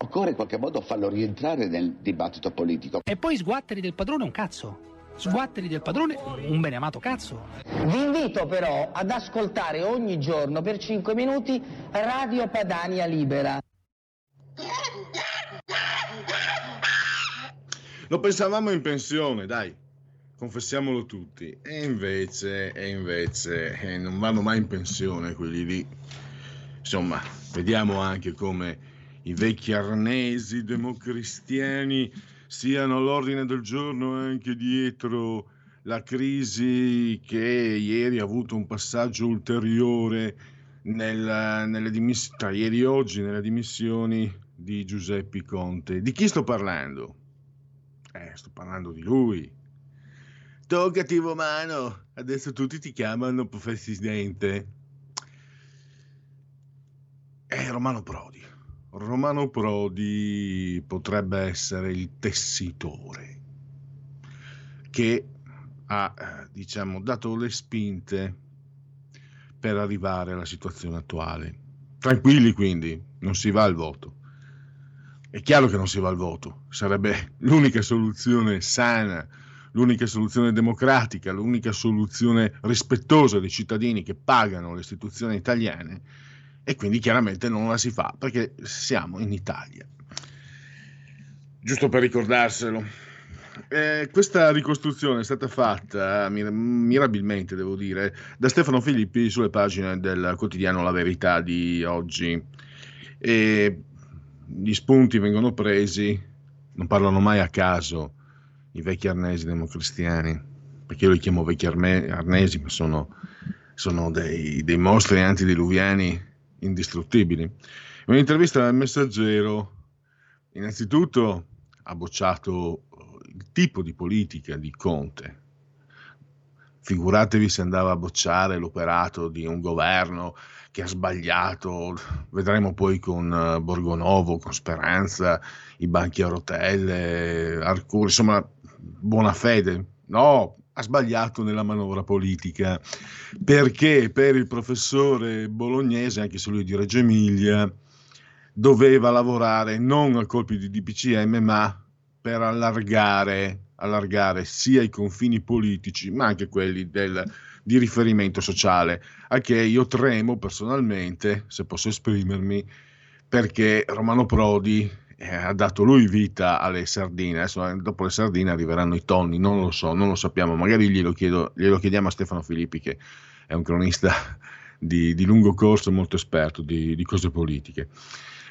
Occorre in qualche modo farlo rientrare nel dibattito politico. E poi sguatteri del padrone un cazzo. Sguatteri del padrone un beneamato cazzo. Vi invito però ad ascoltare ogni giorno per 5 minuti Radio Padania Libera. Lo pensavamo in pensione, dai, confessiamolo tutti. E invece, e invece, eh, non vanno mai in pensione quelli lì. Insomma, vediamo anche come i vecchi arnesi democristiani siano all'ordine del giorno anche dietro la crisi che ieri ha avuto un passaggio ulteriore nella, nelle dimiss- tra ieri e oggi nelle dimissioni di Giuseppe Conte. Di chi sto parlando? Eh, sto parlando di lui. Tu cattivo mano, adesso tutti ti chiamano presidente. È Romano Prodi. Romano Prodi potrebbe essere il tessitore che ha, eh, diciamo, dato le spinte per arrivare alla situazione attuale. Tranquilli quindi, non si va al voto. È chiaro che non si va al voto, sarebbe l'unica soluzione sana, l'unica soluzione democratica, l'unica soluzione rispettosa dei cittadini che pagano le istituzioni italiane e quindi chiaramente non la si fa perché siamo in Italia. Giusto per ricordarselo. Eh, questa ricostruzione è stata fatta mir- mirabilmente, devo dire, da Stefano Filippi sulle pagine del quotidiano La Verità di oggi. E gli spunti vengono presi, non parlano mai a caso i vecchi arnesi democristiani, perché io li chiamo vecchi arme- arnesi, ma sono, sono dei, dei mostri antidiluviani indistruttibili. Un'intervista al Messaggero, innanzitutto ha bocciato eh, il tipo di politica di Conte. Figuratevi se andava a bocciare l'operato di un governo che ha sbagliato, vedremo poi con eh, Borgonovo, con Speranza, i banchi a rotelle, Arcuri, insomma, buona fede. No, ha sbagliato nella manovra politica, perché per il professore bolognese, anche se lui è di Reggio Emilia, doveva lavorare non a colpi di DPCM, ma per allargare, allargare sia i confini politici, ma anche quelli del, di riferimento sociale, a che io tremo personalmente, se posso esprimermi, perché Romano Prodi eh, ha dato lui vita alle sardine, adesso eh, dopo le sardine arriveranno i tonni, non lo so, non lo sappiamo, magari glielo, chiedo, glielo chiediamo a Stefano Filippi che è un cronista di, di lungo corso molto esperto di, di, cose politiche.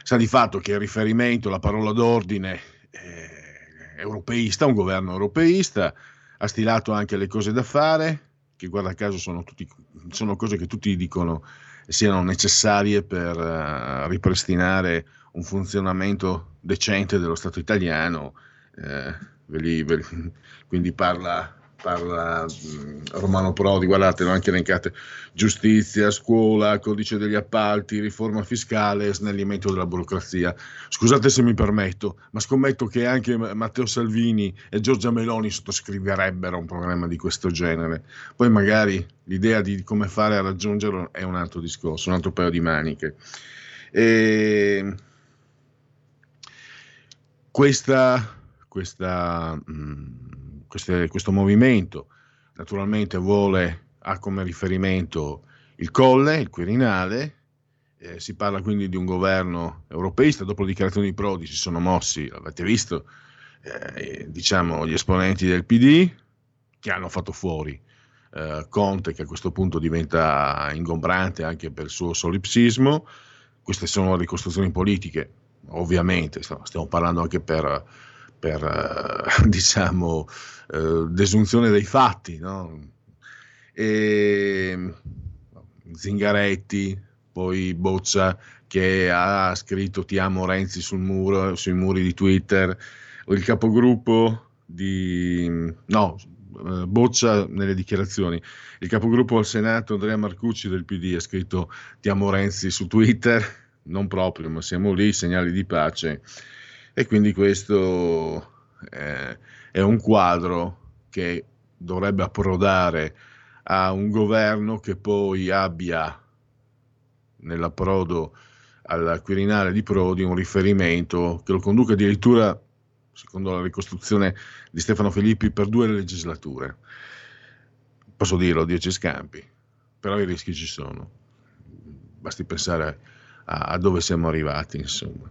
Sa di fatto che il riferimento, la parola d'ordine eh, europeista, un governo europeista, ha stilato anche le cose da fare, che guarda caso sono, tutti, sono cose che tutti dicono siano necessarie per uh, ripristinare un funzionamento decente dello Stato italiano, eh, ve li, ve li, quindi parla, parla mm, Romano Prodi, guardate, l'ho anche elencate, giustizia, scuola, codice degli appalti, riforma fiscale, snellimento della burocrazia. Scusate se mi permetto, ma scommetto che anche Matteo Salvini e Giorgia Meloni sottoscriverebbero un programma di questo genere. Poi magari l'idea di come fare a raggiungerlo è un altro discorso, un altro paio di maniche. E questa, questa, mh, mm, queste, questo movimento naturalmente vuole, ha come riferimento il Colle, il Quirinale, eh, si parla quindi di un governo europeista, dopo le dichiarazioni di Prodi si sono mossi, avete visto, eh, diciamo gli esponenti del PD che hanno fatto fuori eh, Conte che a questo punto diventa ingombrante anche per il suo solipsismo, queste sono ricostruzioni politiche, ovviamente stiamo parlando anche per, per eh, diciamo, eh, desunzione dei fatti, no? e Zingaretti, poi Boccia che ha scritto ti amo Renzi sul muro, sui muri di Twitter, il capogruppo di... no, eh, Boccia nelle dichiarazioni. Il capogruppo al Senato Andrea Marcucci del PD ha scritto ti amo Renzi su Twitter, non proprio, ma siamo lì, segnali di pace. E quindi questo eh, è un quadro che dovrebbe approdare a un governo che poi abbia nell'approdo al Quirinale di Prodi un riferimento che lo conduca addirittura, secondo la ricostruzione di Stefano Filippi, per due legislature. Posso dirlo, dieci scampi, però i rischi ci sono. Basti pensare a, a dove siamo arrivati, insomma.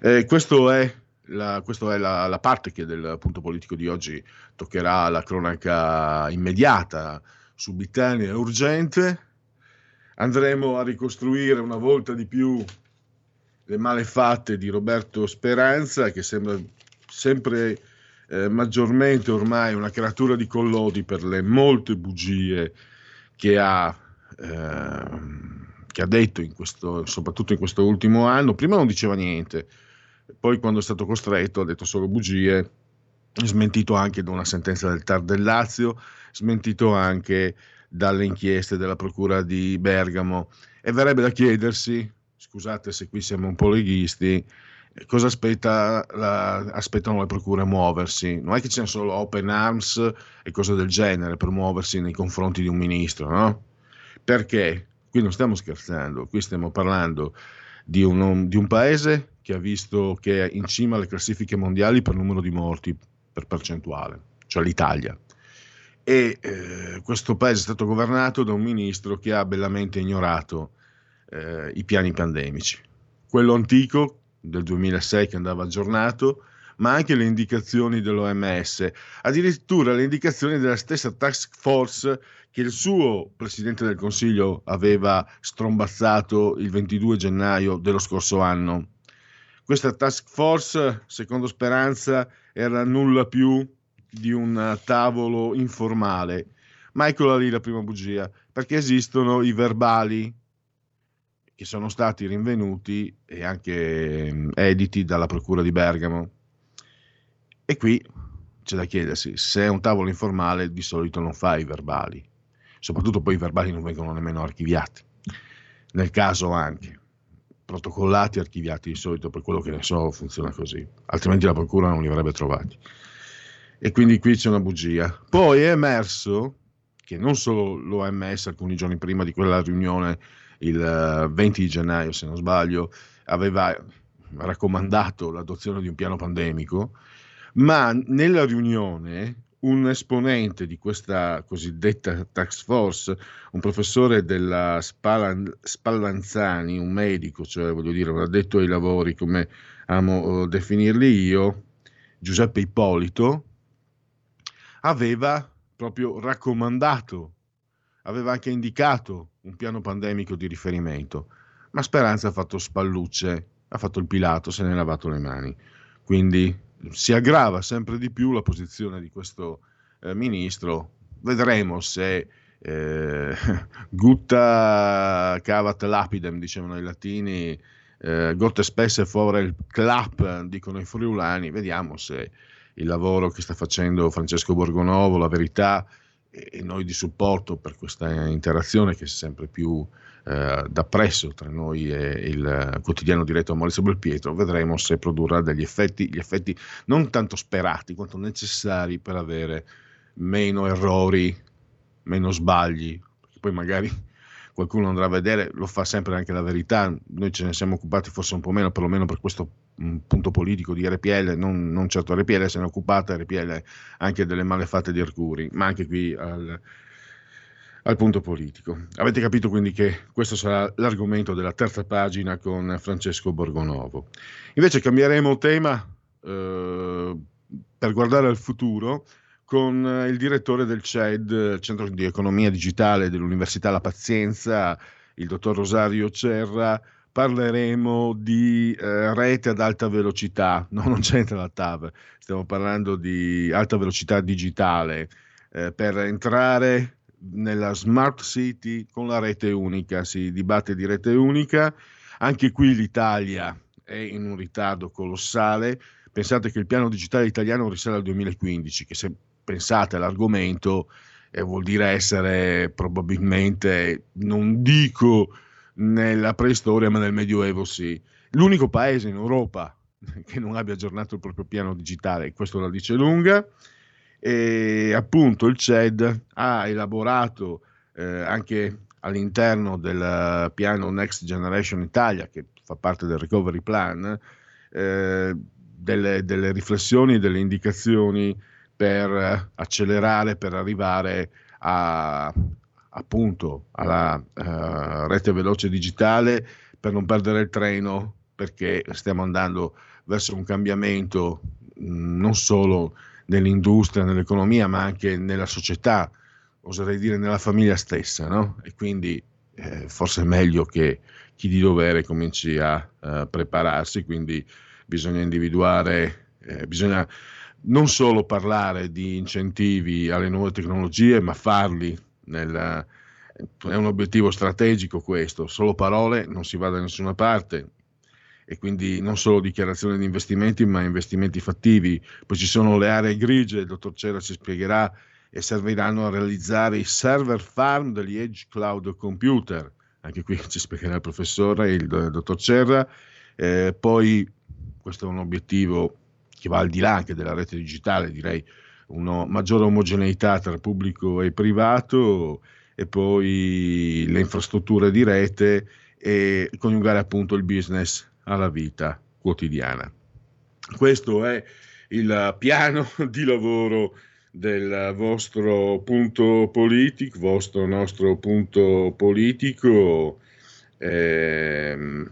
Eh, questo è la, questa è la, la, parte che del punto politico di oggi toccherà la cronaca immediata, subitanea e urgente. Andremo a ricostruire una volta di più le malefatte di Roberto Speranza, che sembra sempre eh, maggiormente ormai una creatura di collodi per le molte bugie che ha, eh, che ha detto, in questo, soprattutto in questo ultimo anno. Prima non diceva niente, poi quando è stato costretto ha detto solo bugie, smentito anche da una sentenza del TAR del Lazio, smentito anche dalle inchieste della Procura di Bergamo. E verrebbe da chiedersi, scusate se qui siamo un po' leghisti, cosa aspetta la, aspettano le procure a muoversi. Non è che c'è solo open arms e cose del genere per muoversi nei confronti di un ministro, no? Perché qui non stiamo scherzando, qui stiamo parlando di un, di un paese che ha visto che è in cima alle classifiche mondiali per numero di morti per percentuale, cioè l'Italia. E eh, questo paese è stato governato da un ministro che ha bellamente ignorato eh, i piani pandemici. Quello antico del 2006 che andava aggiornato, ma anche le indicazioni dell'OMS, addirittura le indicazioni della stessa task force che il suo Presidente del Consiglio aveva strombazzato il 22 gennaio dello scorso anno. Questa task force, secondo Speranza, era nulla più di un tavolo informale. Ma eccola lì la prima bugia, perché esistono i verbali che sono stati rinvenuti e anche editi dalla Procura di Bergamo. E qui c'è da chiedersi, se è un tavolo informale di solito non fa i verbali, soprattutto poi i verbali non vengono nemmeno archiviati. Nel caso anche, protocollati e archiviati di solito, per quello che ne so, funziona così, altrimenti la procura non li avrebbe trovati. E quindi qui c'è una bugia. Poi è emerso che non solo l'OMS alcuni giorni prima di quella riunione, il 20 eh, gennaio se non sbaglio, aveva raccomandato l'adozione di un piano pandemico, ma nella riunione un esponente di questa cosiddetta task force, un professore della Spallanzani, un medico, cioè voglio dire un addetto ai lavori come amo eh, definirli io, Giuseppe Ippolito, aveva proprio raccomandato, aveva anche indicato un piano pandemico di riferimento, ma Speranza ha fatto spallucce, ha fatto il pilato, se ne è lavato le mani. Quindi si aggrava sempre di più la posizione di questo eh, ministro. Vedremo se eh, gutta cavat lapidem, dicevano i latini, eh, gotte spesse fuori il clap, dicono i friulani. Vediamo se il lavoro che sta facendo Francesco Borgonovo, la verità e noi di supporto per questa interazione che è sempre più eh, da presso tra noi e il quotidiano diretto a Maurizio Belpietro, vedremo se produrrà degli effetti, gli effetti non tanto sperati quanto necessari per avere meno errori, meno sbagli, perché poi magari qualcuno andrà a vedere, lo fa sempre anche la verità, noi ce ne siamo occupati forse un po' meno, perlomeno per questo mm, punto politico di RPL, non, non certo RPL, se ne è occupata RPL anche delle malefatte di Arcuri, ma anche qui al, al punto politico. Avete capito quindi che questo sarà l'argomento della terza pagina con Francesco Borgonovo. Invece cambieremo tema eh, per guardare al futuro con il direttore del CED, Centro di Economia Digitale dell'Università La Pazienza, il dottor Rosario Cerra. Parleremo di eh, rete ad alta velocità, no, non c'entra la TAV, stiamo parlando di alta velocità digitale eh, per entrare nella smart city con la rete unica, si dibatte di rete unica, anche qui l'Italia è in un ritardo colossale, pensate che il piano digitale italiano risale al 2015, che se pensate all'argomento eh, vuol dire essere probabilmente, non dico nella preistoria, ma nel Medioevo sì. L'unico paese in Europa che non abbia aggiornato il proprio piano digitale, questo la dice lunga e appunto il CED ha elaborato eh, anche all'interno del piano Next Generation Italia, che fa parte del Recovery Plan, eh, delle, delle, riflessioni, delle indicazioni per accelerare, per arrivare a, appunto alla uh, rete veloce digitale, per non perdere il treno, perché stiamo andando verso un cambiamento mh, non solo nell'industria, nell'economia, ma anche nella società, oserei dire nella famiglia stessa, no? E quindi eh, forse è meglio che chi di dovere cominci a uh, prepararsi, quindi bisogna individuare, eh, bisogna non solo parlare di incentivi alle nuove tecnologie, ma farli nel, è un obiettivo strategico questo, solo parole non si va da nessuna parte, e quindi non solo dichiarazione di investimenti, ma investimenti fattivi. Poi ci sono le aree grigie, il dottor Cera ci spiegherà, e serviranno a realizzare i server farm degli edge cloud computer. Anche qui ci spiegherà il professore, il, dottor Cerra. Eh, poi questo è un obiettivo che va al di là anche della rete digitale, direi una maggiore omogeneità tra pubblico e privato e poi le infrastrutture di rete e coniugare appunto il business alla vita quotidiana. Questo è il piano di lavoro del vostro punto politico, vostro nostro punto politico ehm,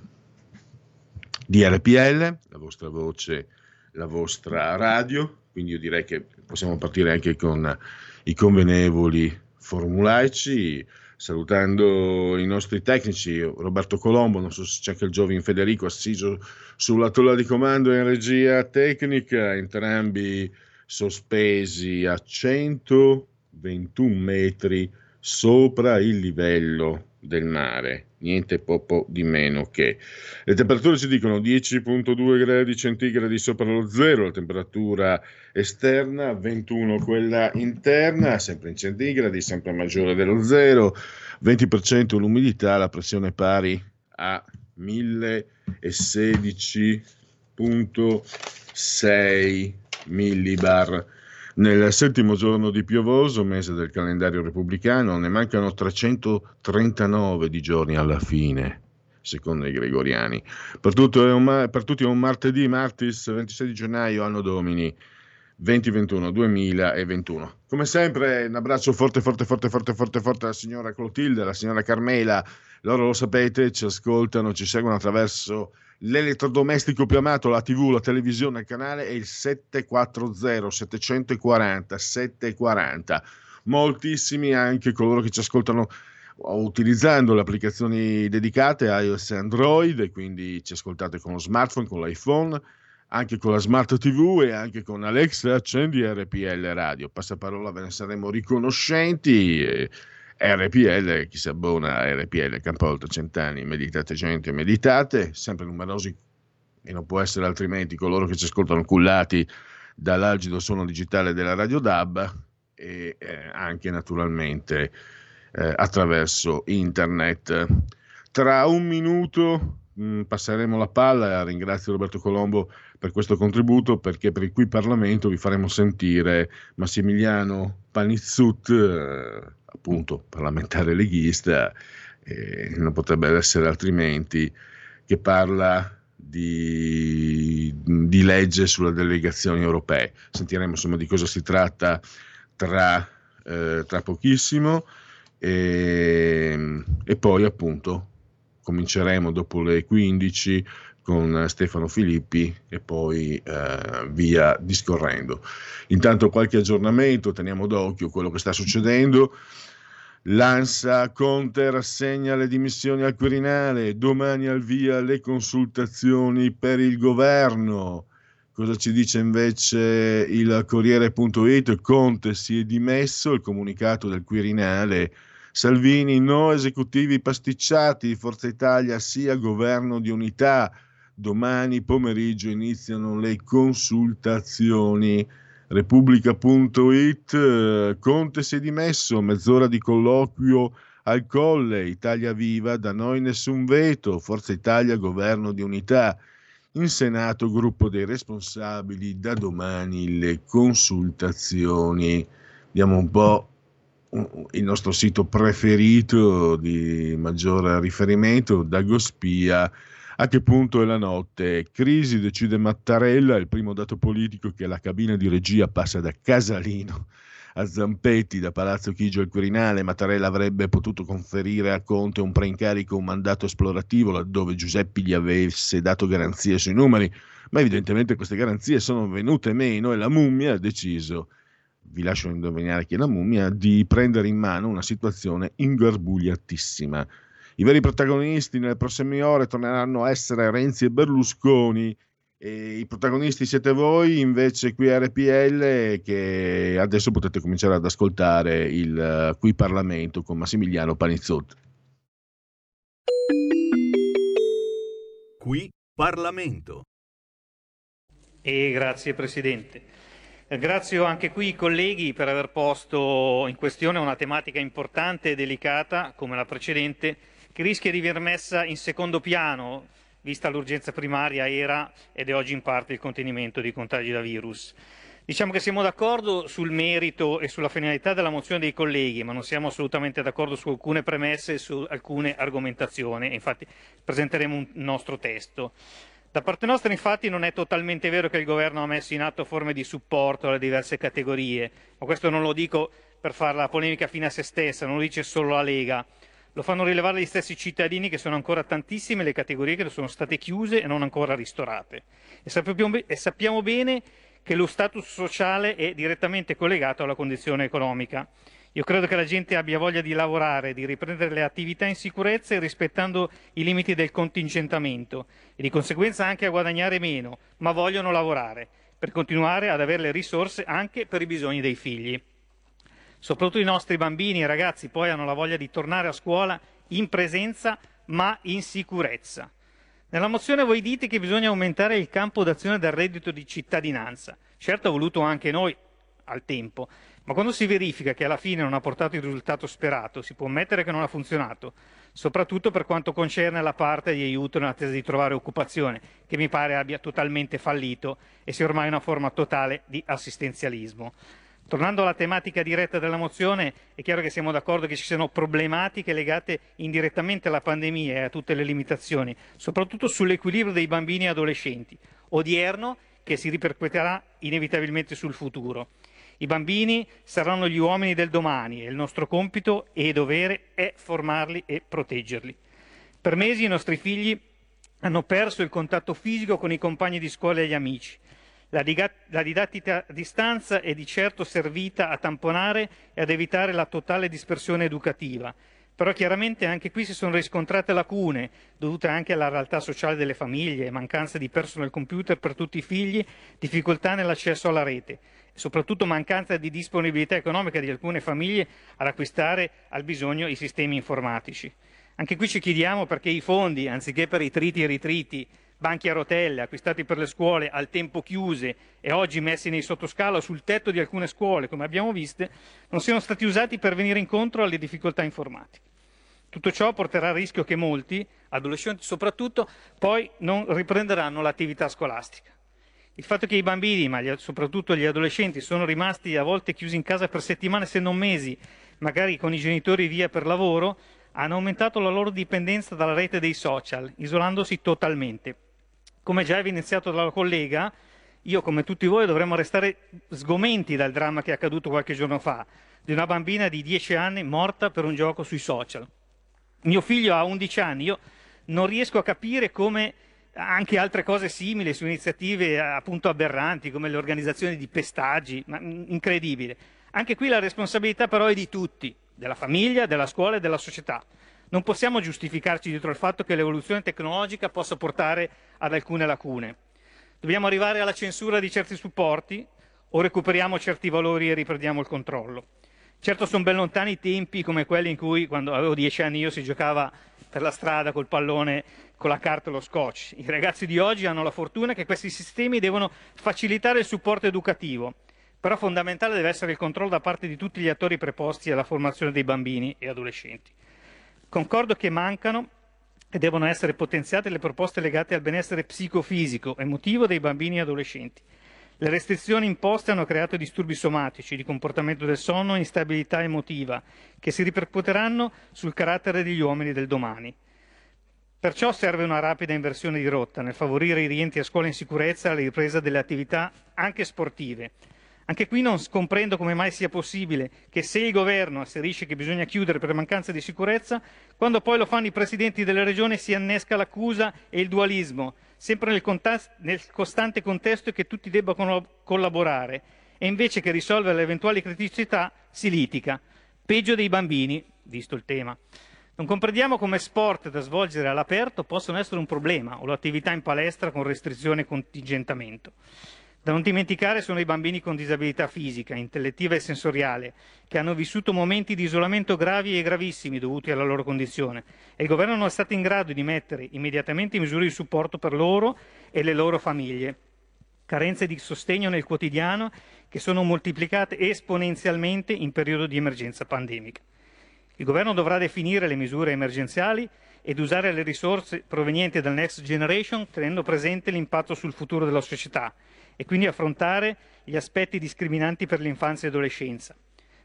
di RPL, la vostra voce, la vostra radio. Quindi io direi che possiamo partire anche con i convenevoli formulaici salutando i nostri tecnici, Roberto Colombo, non so se c'è anche il giovane Federico assiso sulla tolla di comando in regia tecnica, entrambi sospesi a 121 metri sopra il livello del mare, niente poco di meno che. Le temperature ci dicono 10.2 gradi centigradi sopra lo zero, la temperatura esterna 21 quella interna, sempre in centigradi, sempre maggiore dello zero, 20% l'umidità, la pressione pari a 1016.6 millibar nel settimo giorno di piovoso, mese del calendario repubblicano, ne mancano 339 di giorni alla fine, secondo i gregoriani. Per, un, per tutti è un martedì, martis 26 di gennaio, anno domini 2021, 2021. Come sempre, un abbraccio forte, forte, forte, forte, forte, forte alla signora Clotilde, alla signora Carmela. Loro lo sapete, ci ascoltano, ci seguono attraverso l'elettrodomestico più amato, la TV, la televisione, il canale è il 740 740 740. Moltissimi anche coloro che ci ascoltano utilizzando le applicazioni dedicate iOS e Android quindi ci ascoltate con lo smartphone, con l'iPhone, anche con la smart TV e anche con Alexa accendi RPL Radio. Passaparola ve ne saremo riconoscenti. E RPL, chi si abbona a RPL, Campolta, Centani, meditate gente, meditate, sempre numerosi e non può essere altrimenti coloro che ci ascoltano cullati dall'algido suono digitale della Radio DAB e eh, anche naturalmente eh, attraverso internet. Tra un minuto mh, mm, passeremo la palla, ringrazio Roberto Colombo per questo contributo perché per il cui Parlamento vi faremo sentire Massimiliano Panizzut. Eh, appunto parlamentare leghista, eh, non potrebbe essere altrimenti, che parla di, di, legge sulle delegazioni europee. Sentiremo insomma di cosa si tratta tra, eh, tra pochissimo e, e poi appunto cominceremo dopo le 15 con Stefano Filippi e poi eh, via discorrendo. Intanto qualche aggiornamento, teniamo d'occhio quello che sta succedendo. L'ANSA Conte rassegna le dimissioni al Quirinale, domani al via le consultazioni per il governo. Cosa ci dice invece il Corriere.it? Conte si è dimesso, il comunicato del Quirinale. Salvini, no esecutivi pasticciati, Forza Italia sia governo di unità. Domani pomeriggio iniziano le consultazioni. Repubblica.it, Conte si è dimesso, mezz'ora di colloquio al Colle, Italia Viva, da noi nessun veto, Forza Italia, governo di unità. In Senato, gruppo dei responsabili, da domani le consultazioni. Diamo un po' il nostro sito preferito di maggior riferimento, Dagospia a che punto è la notte? Crisi decide Mattarella, il primo dato politico che la cabina di regia passa da Casalino a Zampetti da Palazzo Chigio al Quirinale. Mattarella avrebbe potuto conferire a Conte un preincarico, un mandato esplorativo laddove Giuseppi gli avesse dato garanzie sui numeri, ma evidentemente queste garanzie sono venute meno e la mummia ha deciso vi lascio indovinare chi è la mummia, di prendere in mano una situazione ingarbugliatissima. I veri protagonisti nelle prossime ore torneranno a essere Renzi e Berlusconi. E I protagonisti siete voi, invece qui a RPL, che adesso potete cominciare ad ascoltare il uh, Qui Parlamento con Massimiliano Panizzotto. Qui Parlamento. E grazie Presidente. Ringrazio anche qui i colleghi per aver posto in questione una tematica importante e delicata come la precedente che rischia di venir messa in secondo piano, vista l'urgenza primaria era ed è oggi in parte il contenimento dei contagi da virus. Diciamo che siamo d'accordo sul merito e sulla finalità della mozione dei colleghi, ma non siamo assolutamente d'accordo su alcune premesse e su alcune argomentazioni, infatti presenteremo un nostro testo. Da parte nostra infatti non è totalmente vero che il governo ha messo in atto forme di supporto alle diverse categorie, ma questo non lo dico per fare la polemica fine a se stessa, non lo dice solo la Lega. Lo fanno rilevare gli stessi cittadini che sono ancora tantissime le categorie che sono state chiuse e non ancora ristorate. E sappiamo, e sappiamo bene che lo status sociale è direttamente collegato alla condizione economica. Io credo che la gente abbia voglia di lavorare, di riprendere le attività in sicurezza e rispettando i limiti del contingentamento e di conseguenza anche a guadagnare meno, ma vogliono lavorare per continuare ad avere le risorse anche per i bisogni dei figli. Soprattutto i nostri bambini e ragazzi poi hanno la voglia di tornare a scuola in presenza ma in sicurezza. Nella mozione voi dite che bisogna aumentare il campo d'azione del reddito di cittadinanza. Certo ha voluto anche noi al tempo, ma quando si verifica che alla fine non ha portato il risultato sperato, si può ammettere che non ha funzionato, soprattutto per quanto concerne la parte di aiuto nell'attesa di trovare occupazione, che mi pare abbia totalmente fallito e sia ormai una forma totale di assistenzialismo. Tornando alla tematica diretta della mozione, è chiaro che siamo d'accordo che ci siano problematiche legate indirettamente alla pandemia e a tutte le limitazioni, soprattutto sull'equilibrio dei bambini e adolescenti, odierno che si ripercuoterà inevitabilmente sul futuro. I bambini saranno gli uomini del domani e il nostro compito e dovere è formarli e proteggerli. Per mesi i nostri figli hanno perso il contatto fisico con i compagni di scuola e gli amici. La, didattica a distanza è di certo servita a tamponare e ad evitare la totale dispersione educativa, però chiaramente anche qui si sono riscontrate lacune, dovute anche alla realtà sociale delle famiglie, mancanza di personal computer per tutti i figli, difficoltà nell'accesso alla rete e soprattutto mancanza di disponibilità economica di alcune famiglie ad acquistare al bisogno i sistemi informatici. Anche qui ci chiediamo perché i fondi, anziché per i triti e ritriti, banchi a rotelle acquistati per le scuole al tempo chiuse e oggi messi nei sottoscala sul tetto di alcune scuole, come abbiamo visto, non siano stati usati per venire incontro alle difficoltà informatiche. Tutto ciò porterà a rischio che molti, adolescenti soprattutto, poi non riprenderanno l'attività scolastica. Il fatto che i bambini, ma soprattutto gli adolescenti, sono rimasti a volte chiusi in casa per settimane se non mesi, magari con i genitori via per lavoro, hanno aumentato la loro dipendenza dalla rete dei social, isolandosi totalmente. Come già evidenziato dalla collega, io come tutti voi dovremmo restare sgomenti dal dramma che è accaduto qualche giorno fa. di una bambina di 10 anni morta per un gioco sui social. Mio figlio ha 11 anni, io non riesco a capire come anche altre cose simili su iniziative appunto aberranti come l'organizzazione di pestaggi, ma incredibile. Anche qui la responsabilità però è di tutti, della famiglia, della scuola e della società. Non possiamo giustificarci dietro il fatto che l'evoluzione tecnologica possa portare ad alcune lacune. Dobbiamo arrivare alla censura di certi supporti o recuperiamo certi valori e riprendiamo il controllo. Certo sono ben lontani i tempi come quelli in cui, quando avevo dieci anni io, si giocava per la strada col pallone, con la carta e lo scotch. I ragazzi di oggi hanno la fortuna che questi sistemi devono facilitare il supporto educativo, però fondamentale deve essere il controllo da parte di tutti gli attori preposti alla formazione dei bambini e adolescenti. Concordo che mancano e devono essere potenziate le proposte legate al benessere psicofisico emotivo dei bambini e adolescenti. Le restrizioni imposte hanno creato disturbi somatici, di comportamento del sonno e instabilità emotiva, che si ripercuoteranno sul carattere degli uomini del domani. Perciò serve una rapida inversione di rotta nel favorire i rientri a scuola in sicurezza e la ripresa delle attività anche sportive, anche qui non comprendo come mai sia possibile che se il governo asserisce che bisogna chiudere per mancanza di sicurezza, quando poi lo fanno i presidenti delle regioni si annesca l'accusa e il dualismo, sempre nel, nel costante contesto che tutti debbano collaborare e invece che risolvere le eventuali criticità si litiga. Peggio dei bambini, visto il tema. Non comprendiamo come sport da svolgere all'aperto possano essere un problema o l'attività in palestra con restrizione e contingentamento. Da non dimenticare sono i bambini con disabilità fisica, intellettiva e sensoriale, che hanno vissuto momenti di isolamento gravi e gravissimi dovuti alla loro condizione e il governo non è stato in grado di mettere immediatamente misure di supporto per loro e le loro famiglie. Carenze di sostegno nel quotidiano che sono moltiplicate esponenzialmente in periodo di emergenza pandemica. Il governo dovrà definire le misure emergenziali ed usare le risorse provenienti dal Next Generation tenendo presente l'impatto sul futuro della società e quindi affrontare gli aspetti discriminanti per l'infanzia e l'adolescenza.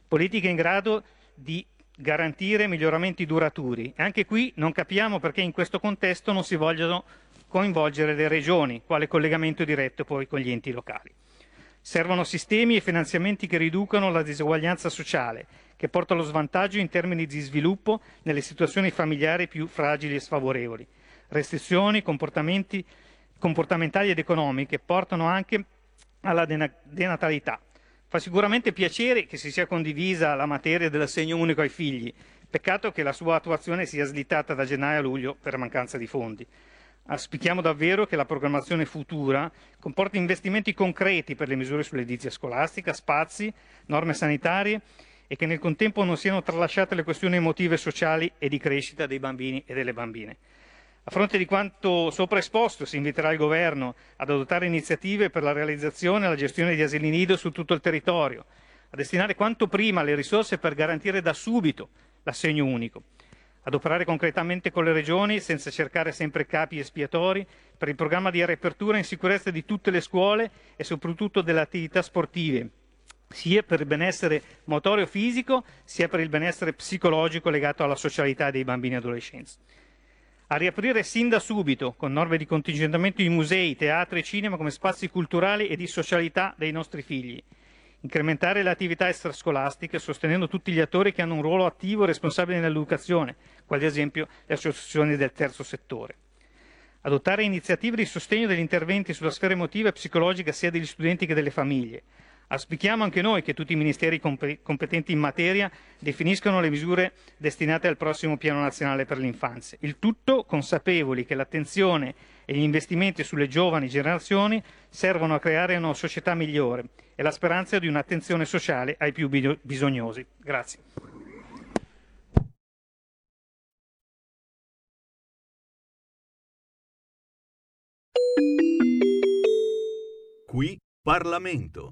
Politiche in grado di garantire miglioramenti duraturi. E anche qui non capiamo perché in questo contesto non si vogliono coinvolgere le regioni, quale collegamento diretto poi con gli enti locali. Servono sistemi e finanziamenti che riducano la disuguaglianza sociale, che porta allo svantaggio in termini di sviluppo nelle situazioni familiari più fragili e sfavorevoli. Restrizioni, comportamenti comportamentali ed economiche portano anche alla denatalità. Fa sicuramente piacere che si sia condivisa la materia dell'assegno unico ai figli, peccato che la sua attuazione sia slittata da gennaio a luglio per mancanza di fondi. Auspichiamo davvero che la programmazione futura comporti investimenti concreti per le misure sull'edizia scolastica, spazi, norme sanitarie e che nel contempo non siano tralasciate le questioni emotive sociali e di crescita dei bambini e delle bambine. A fronte di quanto sopra esposto, si inviterà il Governo ad adottare iniziative per la realizzazione e la gestione di asili nido su tutto il territorio, a destinare quanto prima le risorse per garantire da subito l'assegno unico, ad operare concretamente con le regioni senza cercare sempre capi espiatori per il programma di riapertura in sicurezza di tutte le scuole e soprattutto delle attività sportive, sia per il benessere motorio fisico, sia per il benessere psicologico legato alla socialità dei bambini e adolescenti a riaprire sin da subito, con norme di contingentamento i musei, teatri e cinema come spazi culturali e di socialità dei nostri figli, incrementare le attività extrascolastiche sostenendo tutti gli attori che hanno un ruolo attivo e responsabile nell'educazione, quali ad esempio le associazioni del terzo settore. Adottare iniziative di sostegno degli interventi sulla sfera emotiva e psicologica sia degli studenti che delle famiglie, Auspichiamo anche noi che tutti i ministeri competenti in materia definiscano le misure destinate al prossimo piano nazionale per l'infanzia. Il tutto consapevoli che l'attenzione e gli investimenti sulle giovani generazioni servono a creare una società migliore e la speranza di un'attenzione sociale ai più bisognosi. Grazie. Qui Parlamento.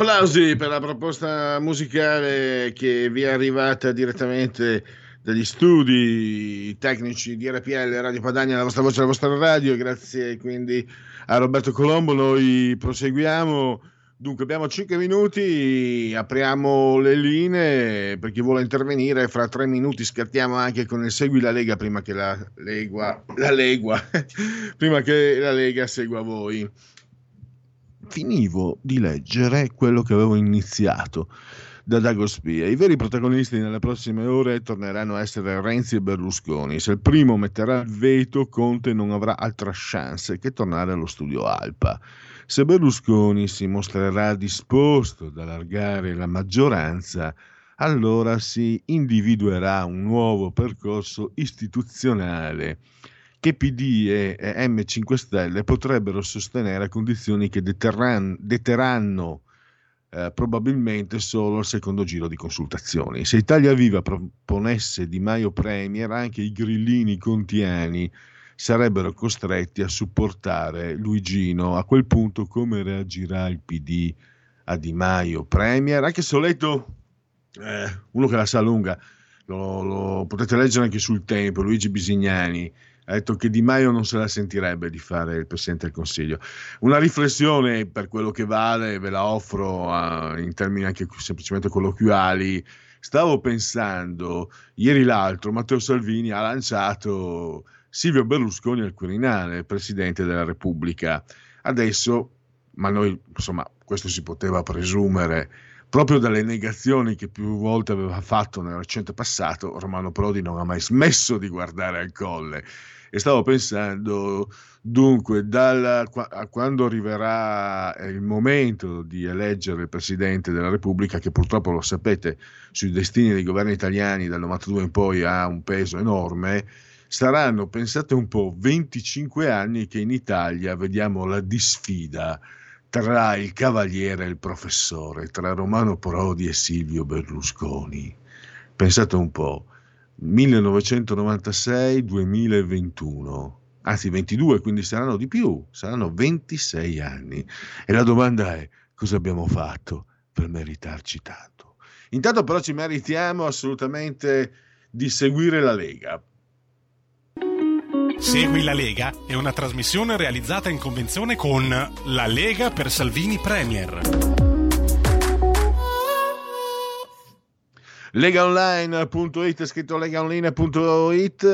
Applausi per la proposta musicale che vi è arrivata direttamente degli studi tecnici di RPL Radio Padania, la vostra voce, la vostra radio, grazie quindi a Roberto Colombo, noi proseguiamo. Dunque abbiamo 5 minuti, apriamo le linee per chi vuole intervenire, fra 3 minuti scattiamo anche con il Segui la Lega prima che la Lega, la Legua, prima che la Lega segua voi. Finivo di leggere quello che avevo iniziato da Dagospia. I veri protagonisti nelle prossime ore torneranno a essere Renzi e Berlusconi. Se il primo metterà il veto, Conte non avrà altra chance che tornare allo studio Alpa. Se Berlusconi si mostrerà disposto ad allargare la maggioranza, allora si individuerà un nuovo percorso istituzionale che PD e M5 Stelle potrebbero sostenere a condizioni che deterran- deterranno eh, probabilmente solo il secondo giro di consultazioni. Se Italia Viva proponesse Di Maio Premier, anche i grillini contiani sarebbero costretti a supportare Luigino. A quel punto come reagirà il PD a Di Maio Premier? Anche se ho letto eh, uno che la sa lunga, lo, lo, potete leggere anche sul tempo, Luigi Bisignani, ha detto che Di Maio non se la sentirebbe di fare il Presidente del Consiglio. Una riflessione per quello che vale, ve la offro a, in termini anche semplicemente colloquiali. Stavo pensando, ieri l'altro Matteo Salvini ha lanciato Silvio Berlusconi al Quirinale, Presidente della Repubblica. Adesso, ma noi, insomma, questo si poteva presumere proprio dalle negazioni che più volte aveva fatto nel recente passato, Romano Prodi non ha mai smesso di guardare al colle. E stavo pensando, dunque, dal, quando arriverà il momento di eleggere il Presidente della Repubblica, che purtroppo lo sapete, sui destini dei governi italiani dal 92 in poi ha un peso enorme, saranno, pensate un po', 25 anni che in Italia vediamo la disfida tra il cavaliere e il professore, tra Romano Prodi e Silvio Berlusconi. Pensate un po', 1996-2021, anzi 22, quindi saranno di più, saranno 26 anni. E la domanda è cosa abbiamo fatto per meritarci tanto? Intanto però ci meritiamo assolutamente di seguire la Lega, Segui la Lega è una trasmissione realizzata in convenzione con La Lega per Salvini Premier. Legaonline.it, scritto legaonline.it,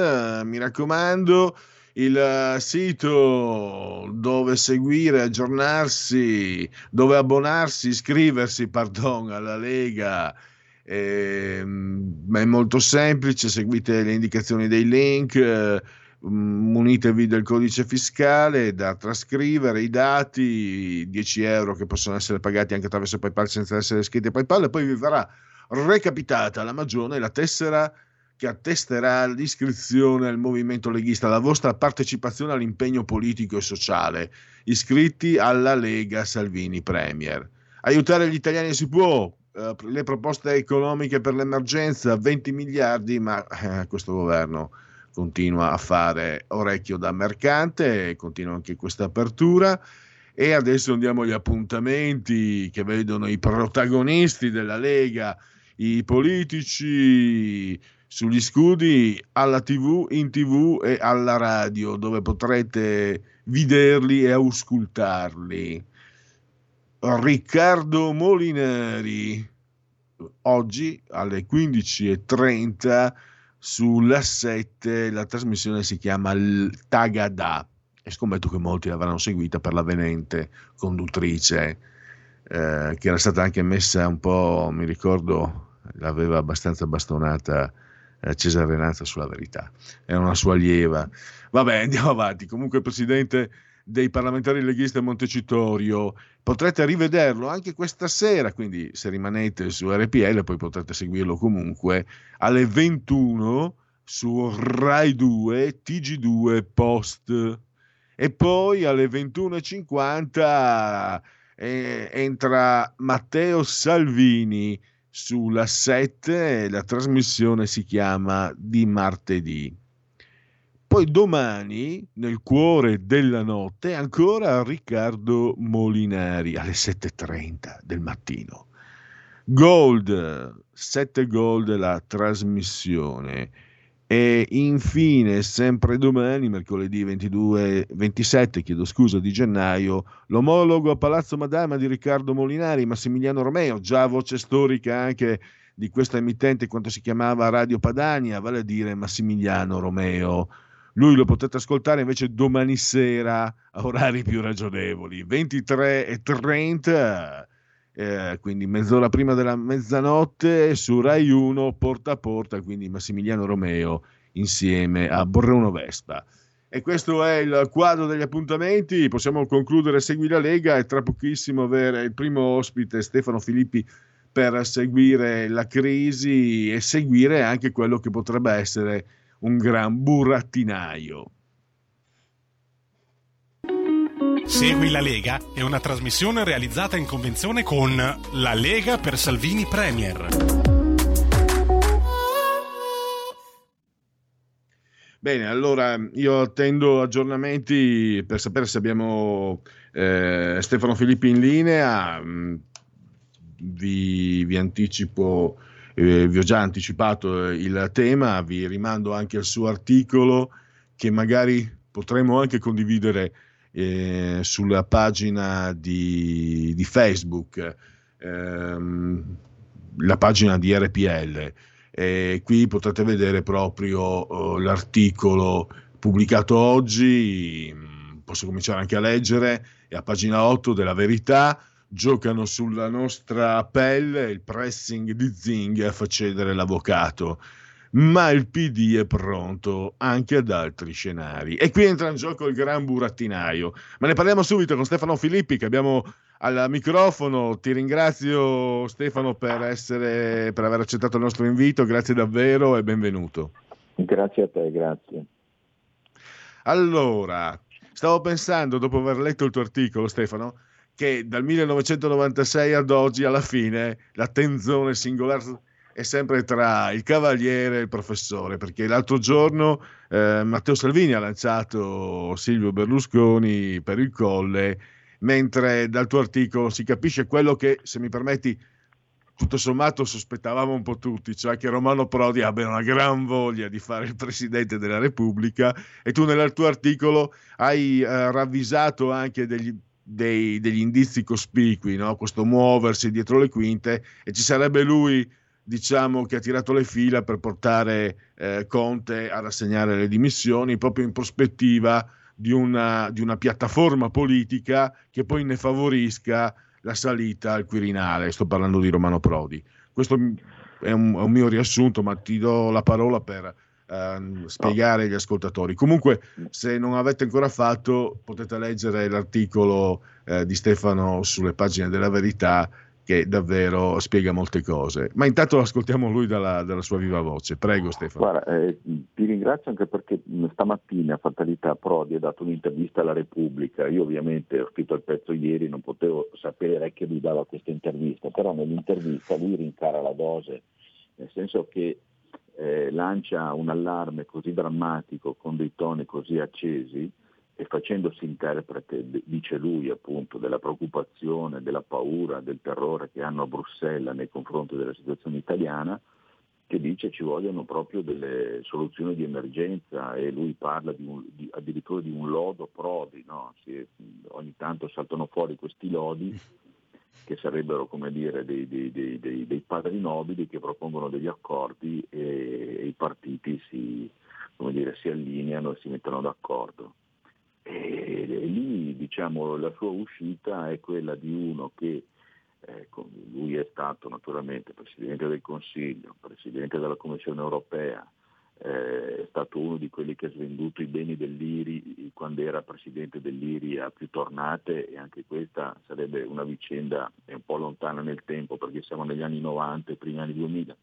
mi raccomando, il sito dove seguire, aggiornarsi, dove abbonarsi, iscriversi, pardon, alla Lega. Eh, è molto semplice, seguite le indicazioni dei link. Eh, munitevi del codice fiscale da trascrivere, i dati, 10 euro che possono essere pagati anche attraverso PayPal senza essere iscritti a PayPal e poi vi verrà recapitata la magione, la tessera che attesterà l'iscrizione al movimento leghista, la vostra partecipazione all'impegno politico e sociale, iscritti alla Lega Salvini Premier. Aiutare gli italiani si può, eh, le proposte economiche per l'emergenza, 20 miliardi, ma eh, questo governo continua a fare orecchio da mercante, continua anche questa apertura. E adesso andiamo agli appuntamenti che vedono i protagonisti della Lega, i politici sugli scudi alla TV, in TV e alla radio, dove potrete vederli e auscultarli. Riccardo Molinari, oggi alle 15.30 sulla 7 la trasmissione si chiama Tagada e scommetto che molti l'avranno seguita per la venente conduttrice eh, che era stata anche messa un po', mi ricordo, l'aveva abbastanza bastonata eh, Cesare Renazza sulla verità, era una sua allieva. Vabbè, andiamo avanti. Comunque presidente dei parlamentari leghisti a Montecitorio. Potrete rivederlo anche questa sera, quindi se rimanete su RPL poi potrete seguirlo comunque alle 21 su Rai 2 TG2 Post e poi alle 21.50 eh, entra Matteo Salvini sulla 7 la trasmissione si chiama Di martedì. Poi domani, nel cuore della notte, ancora Riccardo Molinari alle 7.30 del mattino. Gold, 7 Gold la trasmissione. E infine, sempre domani, mercoledì 22, 27 chiedo scusa, di gennaio, l'omologo a Palazzo Madama di Riccardo Molinari, Massimiliano Romeo, già voce storica anche di questa emittente quanto si chiamava Radio Padania, vale a dire Massimiliano Romeo. Lui lo potete ascoltare invece domani sera a orari più ragionevoli, 23 e 30 eh, quindi mezz'ora prima della mezzanotte su Rai 1 porta a porta, quindi Massimiliano Romeo insieme a Bruno Vespa. E questo è il quadro degli appuntamenti, possiamo concludere Segui la Lega e tra pochissimo avere il primo ospite Stefano Filippi per seguire la crisi e seguire anche quello che potrebbe essere un gran burattinaio. Segui la Lega è una trasmissione realizzata in convenzione con La Lega per Salvini Premier. Bene, allora io attendo aggiornamenti per sapere se abbiamo eh, Stefano Filippi in linea. Mm, vi, vi anticipo, eh, vi ho già anticipato il tema, vi rimando anche al suo articolo che magari potremo anche condividere eh, sulla pagina di, di Facebook, ehm, la pagina di RPL. E qui potete vedere proprio oh, l'articolo pubblicato oggi, mm, posso cominciare anche a leggere, è a pagina 8 della verità, giocano sulla nostra pelle il pressing di Zing a far cedere l'avvocato ma il PD è pronto anche ad altri scenari. E qui entra in gioco il gran burattinaio. Ma ne parliamo subito con Stefano Filippi che abbiamo al microfono. Ti ringrazio Stefano per, essere, per aver accettato il nostro invito, grazie davvero e benvenuto. Grazie a te, grazie. Allora, stavo pensando, dopo aver letto il tuo articolo, Stefano, che dal 1996 ad oggi, alla fine, la tenzone singolare è sempre tra il cavaliere e il professore, perché l'altro giorno eh, Matteo Salvini ha lanciato Silvio Berlusconi per il colle, mentre dal tuo articolo si capisce quello che, se mi permetti, tutto sommato sospettavamo un po' tutti, cioè che Romano Prodi abbia una gran voglia di fare il Presidente della Repubblica e tu nel tuo articolo hai eh, ravvisato anche degli, dei, degli indizi cospicui, no? questo muoversi dietro le quinte e ci sarebbe lui diciamo che ha tirato le fila per portare eh, Conte a rassegnare le dimissioni proprio in prospettiva di una, di una, piattaforma politica che poi ne favorisca la salita al Quirinale. Sto parlando di Romano Prodi. Questo è un, è un mio riassunto, ma ti do la parola per eh, spiegare agli ascoltatori. Comunque, se non avete ancora fatto, potete leggere l'articolo eh, di Stefano sulle pagine della verità che davvero spiega molte cose. Ma intanto ascoltiamo lui dalla, dalla sua viva voce. Prego Stefano. Guarda, eh, ti ringrazio anche perché stamattina Fatalità Prodi ha dato un'intervista alla Repubblica. Io ovviamente ho scritto il pezzo ieri, non potevo sapere che lui dava questa intervista, però nell'intervista lui rincara la dose, nel senso che eh, lancia un allarme così drammatico con dei toni così accesi e facendosi interprete, dice lui appunto, della preoccupazione, della paura, del terrore che hanno a Bruxelles nei confronti della situazione italiana, che dice ci vogliono proprio delle soluzioni di emergenza e lui parla di un, di, addirittura di un lodo Prodi, no? si, ogni tanto saltano fuori questi lodi che sarebbero come dire, dei, dei, dei, dei, padri nobili che propongono degli accordi e, e i partiti si, dire, si allineano e si mettono d'accordo. E lì diciamo, la sua uscita è quella di uno che ecco, lui è stato naturalmente Presidente del Consiglio, Presidente della Commissione europea, eh, è stato uno di quelli che ha svenduto i beni dell'IRI quando era Presidente dell'IRI a più tornate e anche questa sarebbe una vicenda un po' lontana nel tempo perché siamo negli anni 90 e primi anni 2000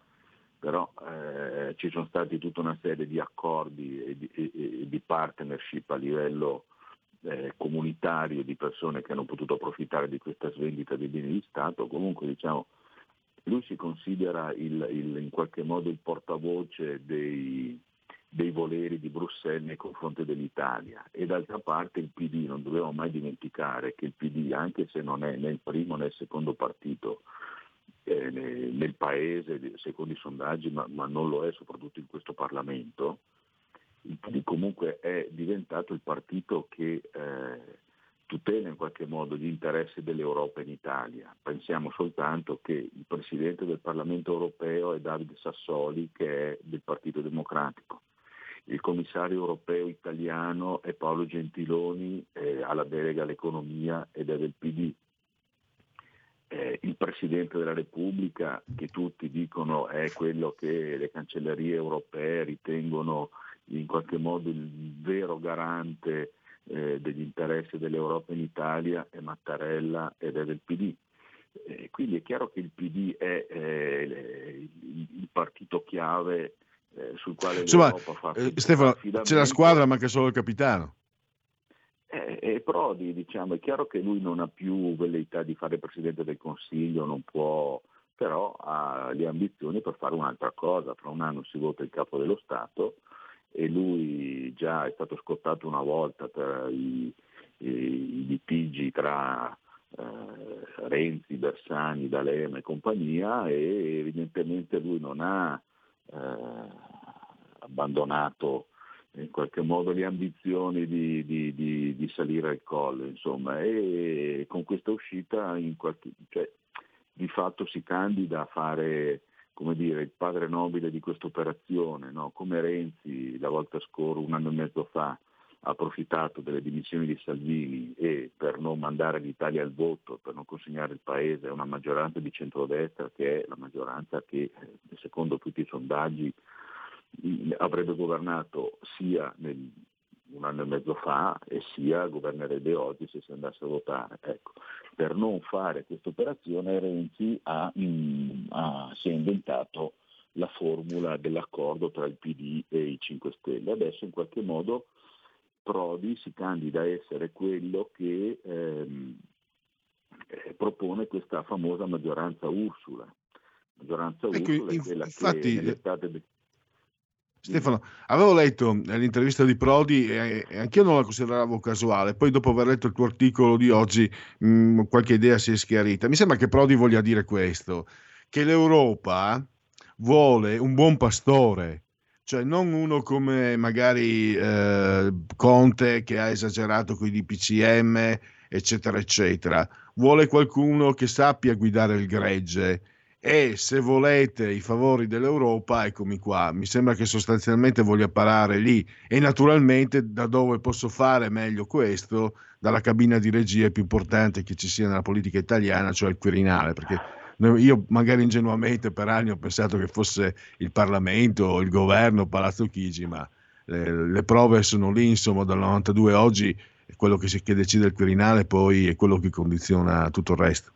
però eh, ci sono stati tutta una serie di accordi e di, e, e di partnership a livello eh, comunitario di persone che hanno potuto approfittare di questa svendita dei beni di Stato, comunque diciamo, lui si considera il, il, in qualche modo il portavoce dei, dei voleri di Bruxelles nei confronti dell'Italia. E d'altra parte il PD, non dobbiamo mai dimenticare che il PD, anche se non è né il primo né il secondo partito eh, nel, paese, secondo i sondaggi, ma, ma, non lo è soprattutto in questo Parlamento, il PD comunque è diventato il partito che eh, tutela in qualche modo gli interessi dell'Europa in Italia. Pensiamo soltanto che il Presidente del Parlamento europeo è Davide Sassoli che è del Partito Democratico. Il commissario europeo italiano è Paolo Gentiloni, eh, ha la delega all'economia ed è del PD. Eh, il Presidente della Repubblica, che tutti dicono è quello che le cancellerie europee ritengono in qualche modo il vero garante eh, degli interessi dell'Europa in Italia è Mattarella ed è del PD. Eh, quindi è chiaro che il PD è il, partito chiave eh, sul quale Insomma, l'Europa fa eh, Stefano, c'è la squadra ma che solo il capitano. E Prodi, diciamo, è chiaro che lui non ha più velleità di fare Presidente del Consiglio, non può, però ha le ambizioni per fare un'altra cosa. Fra un anno si vota il capo dello Stato e lui già è stato scottato una volta per i, i, i litigi tra eh, Renzi, Bersani, D'Alema e compagnia e evidentemente lui non ha eh, abbandonato in qualche modo le ambizioni di, di, di, di, salire al colle, insomma, e con questa uscita qualche, cioè, di fatto si candida a fare dire, il padre nobile di questa operazione, no? come Renzi la volta scorsa, un anno e mezzo fa, ha approfittato delle dimissioni di Salvini e per non mandare l'Italia al voto, per non consegnare il Paese a una maggioranza di centrodestra che è la maggioranza che secondo tutti i sondaggi avrebbe governato sia nel, un anno e mezzo fa e sia governerebbe oggi se si andasse a votare. Ecco, per non fare questa operazione Renzi ha, in, ha, si è inventato la formula dell'accordo tra il PD e i 5 Stelle. Adesso in qualche modo Prodi si candida a essere quello che ehm, eh, propone questa famosa maggioranza Ursula. Maggioranza ecco, Ursula è quella infatti, che nell'estate del Stefano, avevo letto l'intervista di Prodi e, anch'io non la consideravo casuale, poi dopo aver letto il tuo articolo di oggi mh, qualche idea si è schiarita. Mi sembra che Prodi voglia dire questo, che l'Europa vuole un buon pastore, cioè non uno come magari eh, Conte che ha esagerato con i DPCM, eccetera, eccetera. Vuole qualcuno che sappia guidare il gregge e se volete i favori dell'Europa, eccomi qua, mi sembra che sostanzialmente voglia parare lì. E naturalmente da dove posso fare meglio questo, dalla cabina di regia più importante che ci sia nella politica italiana, cioè il Quirinale, perché io magari ingenuamente per anni ho pensato che fosse il Parlamento, il governo, Palazzo Chigi, ma le, le prove sono lì, insomma, dal 92 oggi, quello che, si, che decide il Quirinale poi è quello che condiziona tutto il resto.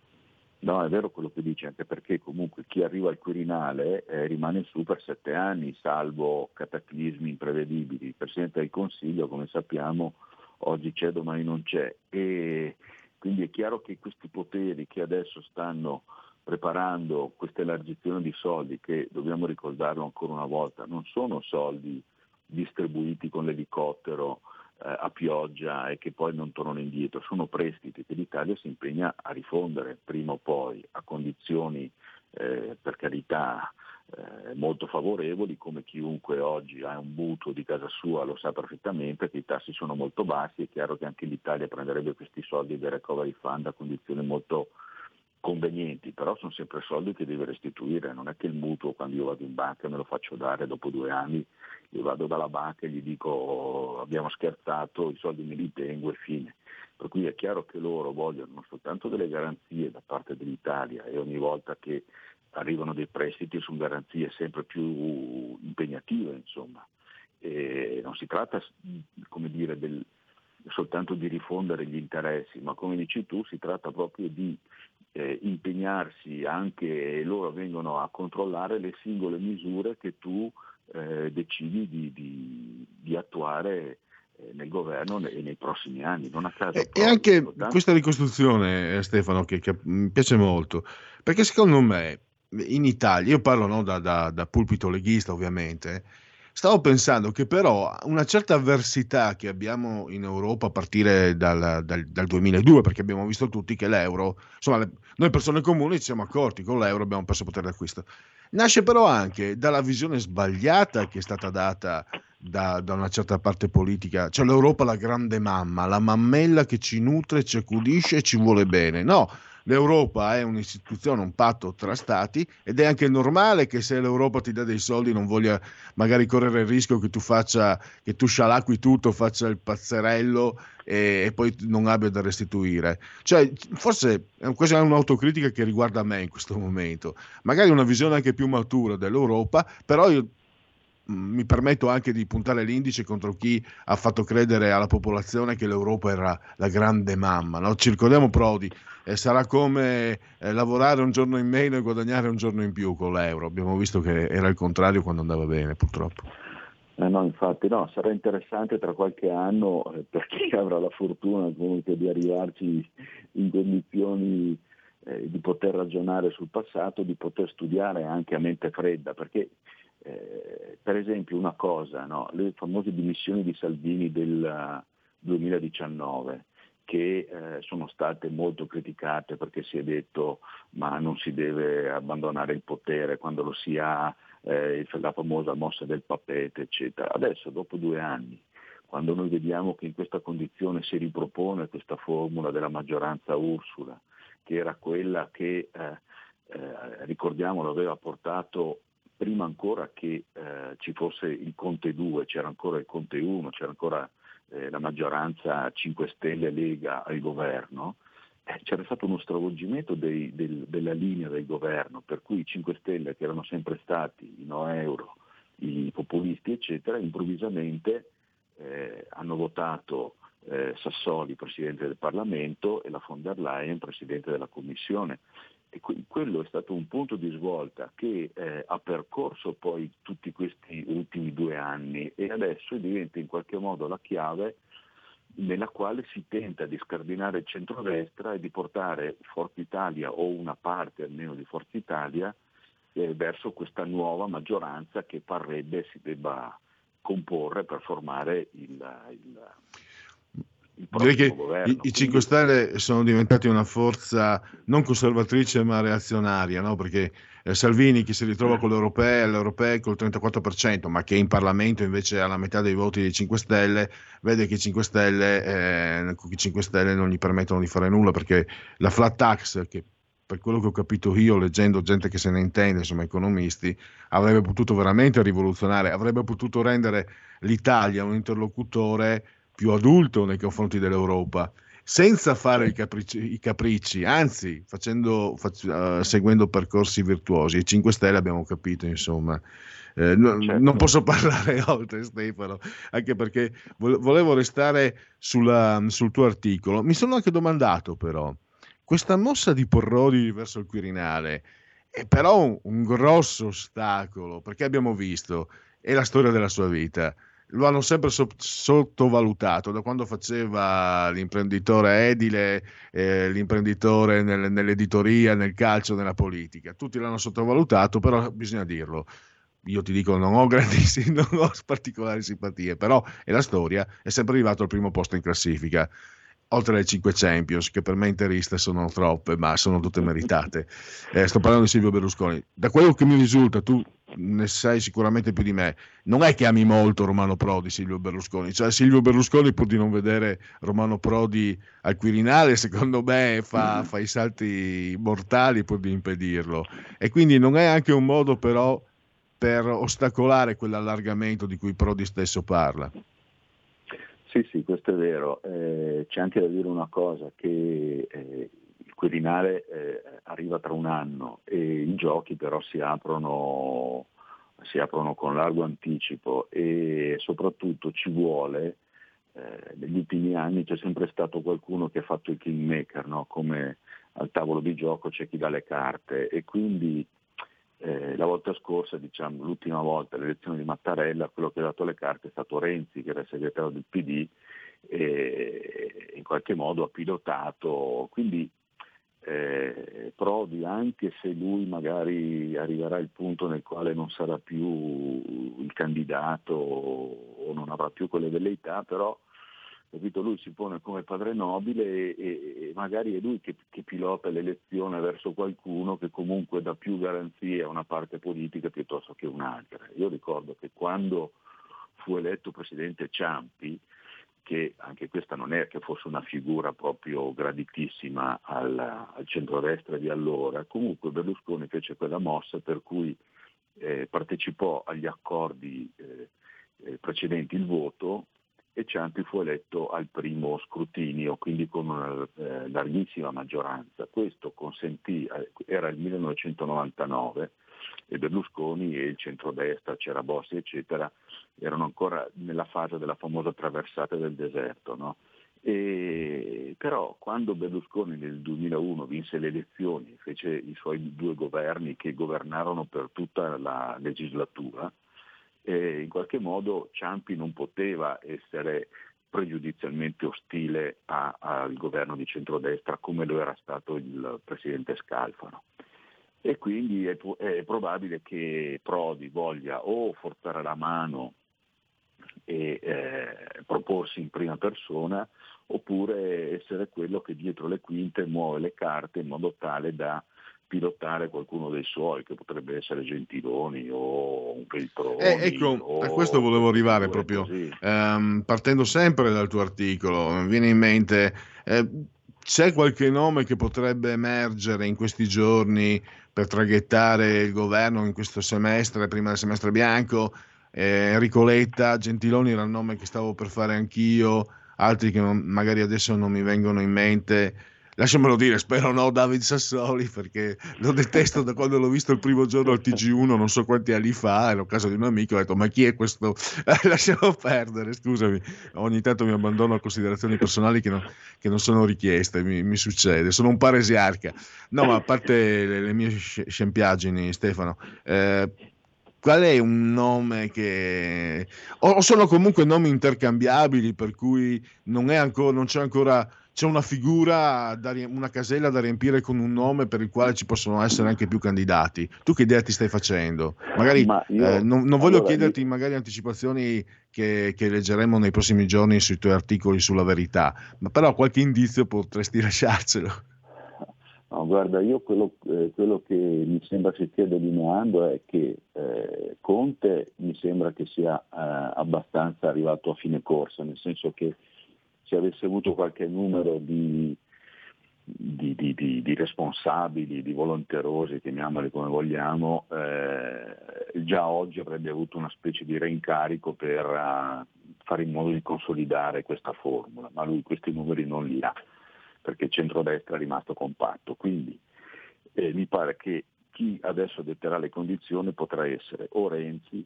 No, è vero quello che dice, anche perché comunque chi arriva al Quirinale eh, rimane su per sette anni, salvo cataclismi imprevedibili. Il Presidente del Consiglio, come sappiamo, oggi c'è, domani non c'è. E quindi è chiaro che questi poteri che adesso stanno preparando questa elargizione di soldi, che dobbiamo ricordarlo ancora una volta, non sono soldi distribuiti con l'elicottero a pioggia e che poi non tornano indietro, sono prestiti che l'Italia si impegna a rifondere prima o poi a condizioni eh, per carità eh, molto favorevoli, come chiunque oggi ha un mutuo di casa sua lo sa perfettamente che i tassi sono molto bassi, è chiaro che anche l'Italia prenderebbe questi soldi del recovery fund a condizioni molto convenienti, però sono sempre soldi che deve restituire, non è che il mutuo quando io vado in banca me lo faccio dare dopo due anni, io vado dalla banca e gli dico oh, abbiamo scherzato, i soldi me li tengo e fine. Per cui è chiaro che loro vogliono non soltanto delle garanzie da parte dell'Italia e ogni volta che arrivano dei prestiti sono garanzie sempre più impegnative, insomma. E non si tratta come dire, del, soltanto di rifondere gli interessi, ma come dici tu si tratta proprio di eh, impegnarsi anche, e loro vengono a controllare le singole misure che tu eh, decidi di, di, di attuare eh, nel governo e nei prossimi anni. Non a caso, e, e anche soltanto... questa ricostruzione, eh, Stefano, che, che, mi piace molto, perché secondo me in Italia, io parlo no, da, da, da, pulpito leghista ovviamente, Stavo pensando che però una certa avversità che abbiamo in Europa a partire dal, dal, dal 2002, perché abbiamo visto tutti che l'euro, insomma, le, noi persone comuni ci siamo accorti, con l'euro abbiamo perso potere d'acquisto. Nasce però anche dalla visione sbagliata che è stata data da, da, una certa parte politica, cioè l'Europa la grande mamma, la mammella che ci nutre, ci accudisce e ci vuole bene. No, l'Europa è un'istituzione, un patto tra stati ed è anche normale che se l'Europa ti dà dei soldi non voglia magari correre il rischio che tu faccia, che tu scialacqui tutto, faccia il pazzerello e, e poi non abbia da restituire. Cioè, forse questa è un'autocritica che riguarda me in questo momento, magari una visione anche più matura dell'Europa, però io mi permetto anche di puntare l'indice contro chi ha fatto credere alla popolazione che l'Europa era la grande mamma. No? Ci ricordiamo Prodi, eh, sarà come eh, lavorare un giorno in meno e guadagnare un giorno in più con l'euro. Abbiamo visto che era il contrario quando andava bene, purtroppo. Eh no, infatti no, sarà interessante tra qualche anno eh, per chi avrà la fortuna comunque di arrivarci in condizioni eh, di poter ragionare sul passato, di poter studiare anche a mente fredda, perché eh, per esempio una cosa, no, le famose dimissioni di Salvini del 2019, che eh, sono state molto criticate perché si è detto ma non si deve abbandonare il potere quando lo si ha, eh, la famosa mossa del papete, eccetera. Adesso, dopo due anni, quando noi vediamo che in questa condizione si ripropone questa formula della maggioranza Ursula, che era quella che, eh, eh ricordiamolo, aveva portato prima ancora che eh, ci fosse il Conte 2, c'era ancora il Conte 1, c'era ancora eh, la maggioranza 5 Stelle Lega al governo, eh, c'era stato uno stravolgimento dei, del, della linea del governo, per cui i 5 Stelle che erano sempre stati i no euro, i populisti eccetera, improvvisamente eh, hanno votato eh, Sassoli Presidente del Parlamento e la von der Leyen Presidente della Commissione. E quello è stato un punto di svolta che eh, ha percorso poi tutti questi ultimi due anni e adesso diventa in qualche modo la chiave nella quale si tenta di scardinare il centrodestra e di portare Forza Italia o una parte almeno di Forza Italia eh, verso questa nuova maggioranza che parrebbe si debba comporre per formare il, il Direi che governo, i, i 5 Stelle sono diventati una forza non conservatrice ma reazionaria, no? perché eh, Salvini che si ritrova con le europee, le europee col 34%, ma che in Parlamento invece ha la metà dei voti dei 5 Stelle, vede che i 5 Stelle, eh, i 5 Stelle non gli permettono di fare nulla perché la flat tax, che per quello che ho capito io, leggendo gente che se ne intende, insomma economisti, avrebbe potuto veramente rivoluzionare, avrebbe potuto rendere l'Italia un interlocutore più adulto nei confronti dell'Europa, senza fare i capricci, i capricci anzi facendo, fac, uh, seguendo percorsi virtuosi. I 5 Stelle abbiamo capito, insomma. Eh, no, certo. Non posso parlare oltre Stefano, anche perché volevo restare sulla, sul tuo articolo. Mi sono anche domandato però, questa mossa di Porrodi verso il Quirinale è però un, un grosso ostacolo, perché abbiamo visto, è la storia della sua vita, lo hanno sempre so- sottovalutato da quando faceva l'imprenditore edile, eh, l'imprenditore nel, nell'editoria, nel calcio, nella politica. Tutti l'hanno sottovalutato, però bisogna dirlo. Io ti dico, non ho non ho particolari simpatie, però è la storia, è sempre arrivato al primo posto in classifica oltre alle 5 Champions, che per me interiste sono troppe, ma sono tutte meritate. Eh, sto parlando di Silvio Berlusconi. Da quello che mi risulta, tu ne sai sicuramente più di me, non è che ami molto Romano Prodi, Silvio Berlusconi. Cioè, Silvio Berlusconi, pur di non vedere Romano Prodi al Quirinale, secondo me fa, fa i salti mortali pur di impedirlo. E quindi non è anche un modo, però, per ostacolare quell'allargamento di cui Prodi stesso parla. Sì, sì, questo è vero. Eh, c'è anche da dire una cosa, che eh, il Quirinale eh, arriva tra un anno e i giochi però si aprono, si aprono con largo anticipo e soprattutto ci vuole, eh, negli ultimi anni c'è sempre stato qualcuno che ha fatto il kingmaker, no? come al tavolo di gioco c'è chi dà le carte e quindi eh, la volta scorsa, diciamo, l'ultima volta, l'elezione di Mattarella, quello che ha dato le carte è stato Renzi, che era il segretario del PD, e in qualche modo ha pilotato. Quindi eh, Prodi, anche se lui magari arriverà al punto nel quale non sarà più il candidato o non avrà più quelle velleità, però capito, lui si pone come padre nobile e, e, e magari è lui che, che, pilota l'elezione verso qualcuno che comunque dà più garanzie a una parte politica piuttosto che un'altra. Io ricordo che quando fu eletto presidente Ciampi, che anche questa non è che fosse una figura proprio graditissima al, al centrodestra di allora, comunque Berlusconi fece quella mossa per cui eh, partecipò agli accordi eh, eh, precedenti il voto e Ciampi fu eletto al primo scrutinio, quindi con una eh, larghissima maggioranza. Questo consentì, eh, era il 1999, e Berlusconi e il centrodestra, c'era Bossi eccetera, erano ancora nella fase della famosa traversata del deserto. No? E, però quando Berlusconi nel 2001 vinse le elezioni, fece i suoi due governi che governarono per tutta la legislatura, eh, in qualche modo Ciampi non poteva essere pregiudizialmente ostile a, al governo di centrodestra come lo era stato il presidente Scalfano e quindi è, è, probabile che Prodi voglia o forzare la mano e eh, proporsi in prima persona oppure essere quello che dietro le quinte muove le carte in modo tale da pilotare qualcuno dei suoi, che potrebbe essere Gentiloni o un Feltroni. Eh, ecco, a questo volevo arrivare proprio, ehm, partendo sempre dal tuo articolo, mi viene in mente, eh, c'è qualche nome che potrebbe emergere in questi giorni per traghettare il governo in questo semestre, prima del semestre bianco? Eh, Enrico Letta, Gentiloni era il nome che stavo per fare anch'io, altri che non, magari adesso non mi vengono in mente lasciamelo dire, spero no David Sassoli perché lo detesto da quando l'ho visto il primo giorno al TG1, non so quanti anni fa, ero a casa di un amico, ho detto ma chi è questo? lasciamo perdere, scusami, ogni tanto mi abbandono a considerazioni personali che non, che non sono richieste, mi, mi, succede, sono un paresiarca. No, ma a parte le, le mie scempiaggini Stefano, eh, qual è un nome che... o sono comunque nomi intercambiabili per cui non, ancora, non c'è ancora c'è una figura, da, una casella da riempire con un nome per il quale ci possono essere anche più candidati. Tu che idea ti stai facendo? Magari Ma io, eh, non, non, voglio allora, chiederti io... magari anticipazioni che, che, leggeremo nei prossimi giorni sui tuoi articoli sulla verità, ma però qualche indizio potresti lasciarcelo. No, guarda, io quello, eh, quello, che mi sembra si stia delineando è che eh, Conte mi sembra che sia eh, abbastanza arrivato a fine corsa, nel senso che se avesse avuto qualche numero di, di, di, di responsabili, di volonterosi, chiamiamoli come vogliamo, eh, già oggi avrebbe avuto una specie di reincarico per uh, fare in modo di consolidare questa formula, ma lui questi numeri non li ha, perché il centrodestra è rimasto compatto. Quindi eh, mi pare che chi adesso detterà le condizioni potrà essere o Renzi,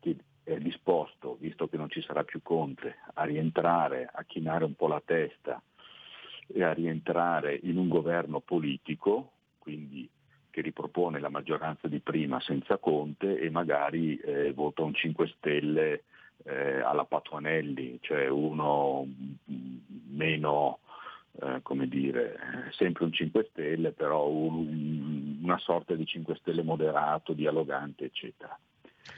che è disposto, visto che non ci sarà più Conte, a rientrare, a chinare un po' la testa e a rientrare in un governo politico, quindi che ripropone la maggioranza di prima senza Conte e magari eh, vota un 5 Stelle eh, alla Patuanelli, cioè uno meno, eh, come dire, sempre un 5 Stelle, però un, una sorta di 5 Stelle moderato, dialogante, eccetera.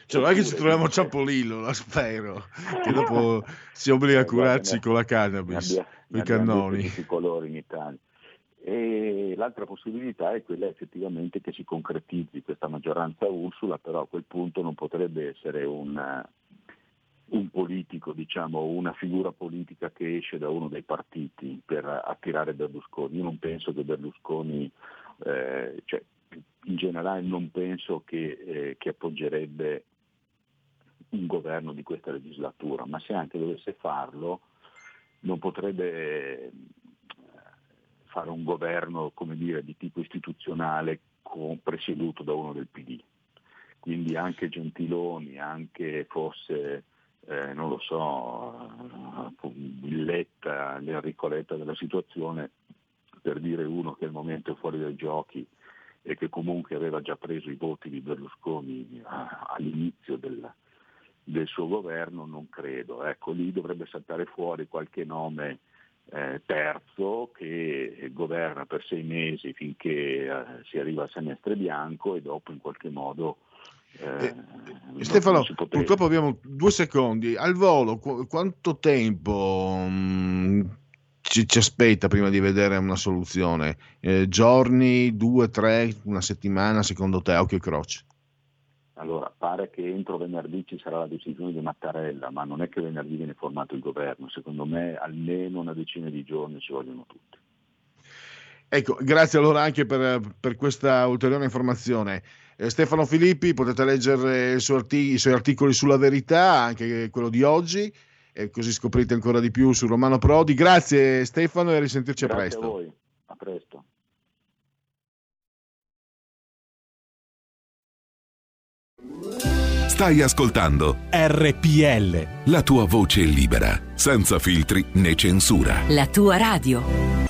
Cioè, non è che ci troviamo Ciampolillo, lo spero, che dopo si obbliga a curarci con la cannabis, con i cannoni. I colori in Italia. E l'altra possibilità è quella effettivamente che si concretizzi questa maggioranza Ursula, però a quel punto non potrebbe essere un, un politico, diciamo, una figura politica che esce da uno dei partiti per attirare Berlusconi. Io non penso che Berlusconi, eh, cioè, in generale non penso che, eh, che appoggerebbe un governo di questa legislatura, ma se anche dovesse farlo non potrebbe eh, fare un governo dire, di tipo istituzionale con, presieduto da uno del PD. Quindi anche Gentiloni, anche fosse, eh, non lo so, Letta, l'Enrico Letta della situazione, per dire uno che al momento è fuori dai giochi e che comunque aveva già preso i voti di Berlusconi all'inizio del, del suo governo, non credo. Ecco, lì dovrebbe saltare fuori qualche nome eh, terzo che governa per sei mesi finché eh, si arriva al semestre bianco e dopo in qualche modo eh, eh Stefano, purtroppo abbiamo due secondi. Al volo, qu- quanto tempo mh, mm, ci, ci, aspetta prima di vedere una soluzione? Eh, giorni, due, tre, una settimana, secondo te, occhio e croce? Allora, pare che entro venerdì ci sarà la decisione di Mattarella, ma non è che venerdì viene formato il governo, secondo me almeno una decina di giorni ci vogliono tutti. Ecco, grazie allora anche per, per questa ulteriore informazione. Eh, Stefano Filippi, potete leggere i suoi, i suoi, articoli sulla verità, anche quello di oggi, e così scoprite ancora di più su Romano Prodi. Grazie Stefano e a risentirci grazie a presto. A voi, a presto. Stai ascoltando RPL. La tua voce libera, senza filtri né censura. La tua radio.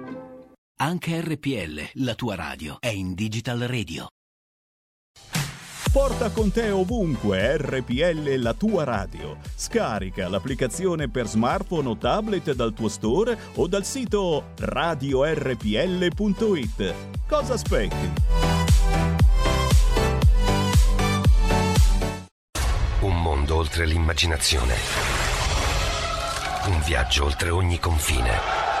Anche RPL, la tua radio, è in Digital Radio. Porta con te ovunque RPL la tua radio. Scarica l'applicazione per smartphone o tablet dal tuo store o dal sito radiorpl.it. Cosa aspetti? Un mondo oltre l'immaginazione. Un viaggio oltre ogni confine.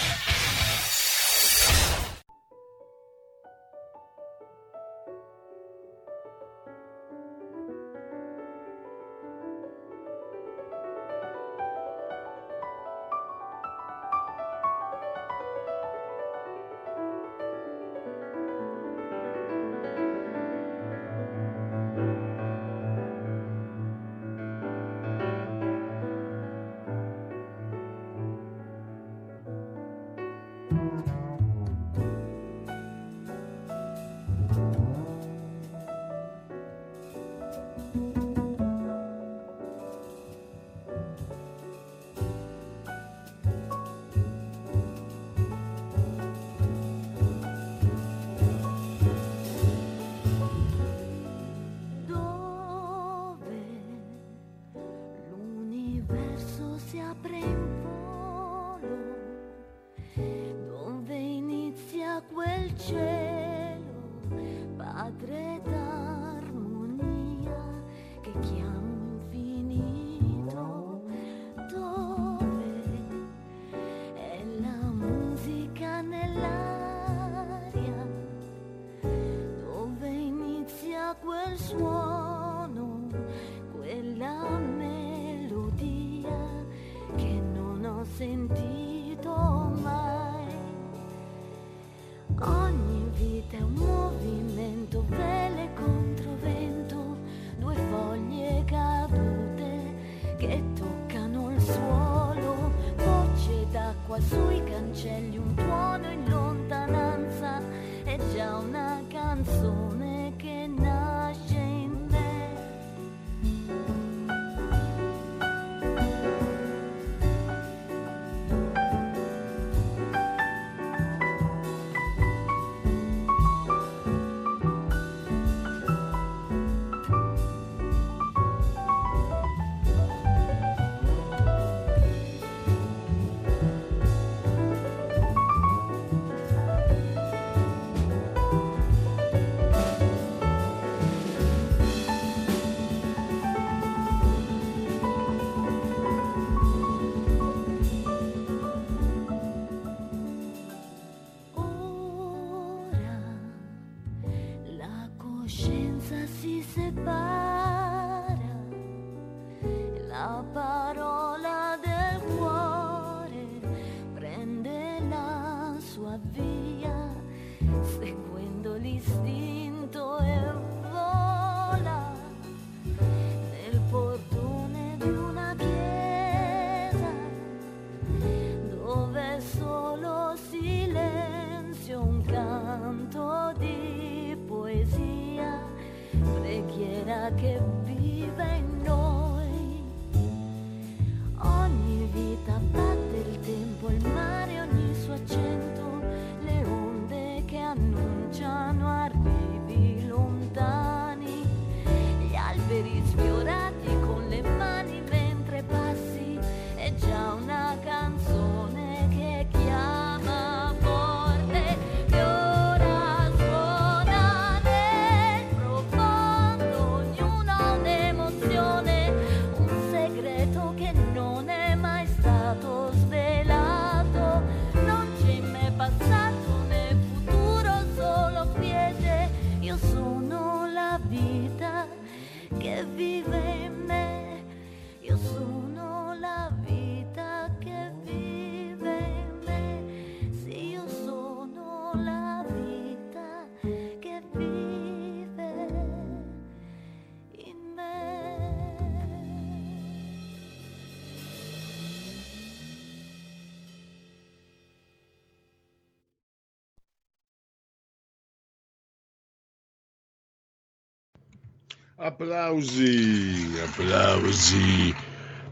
Applausi, applausi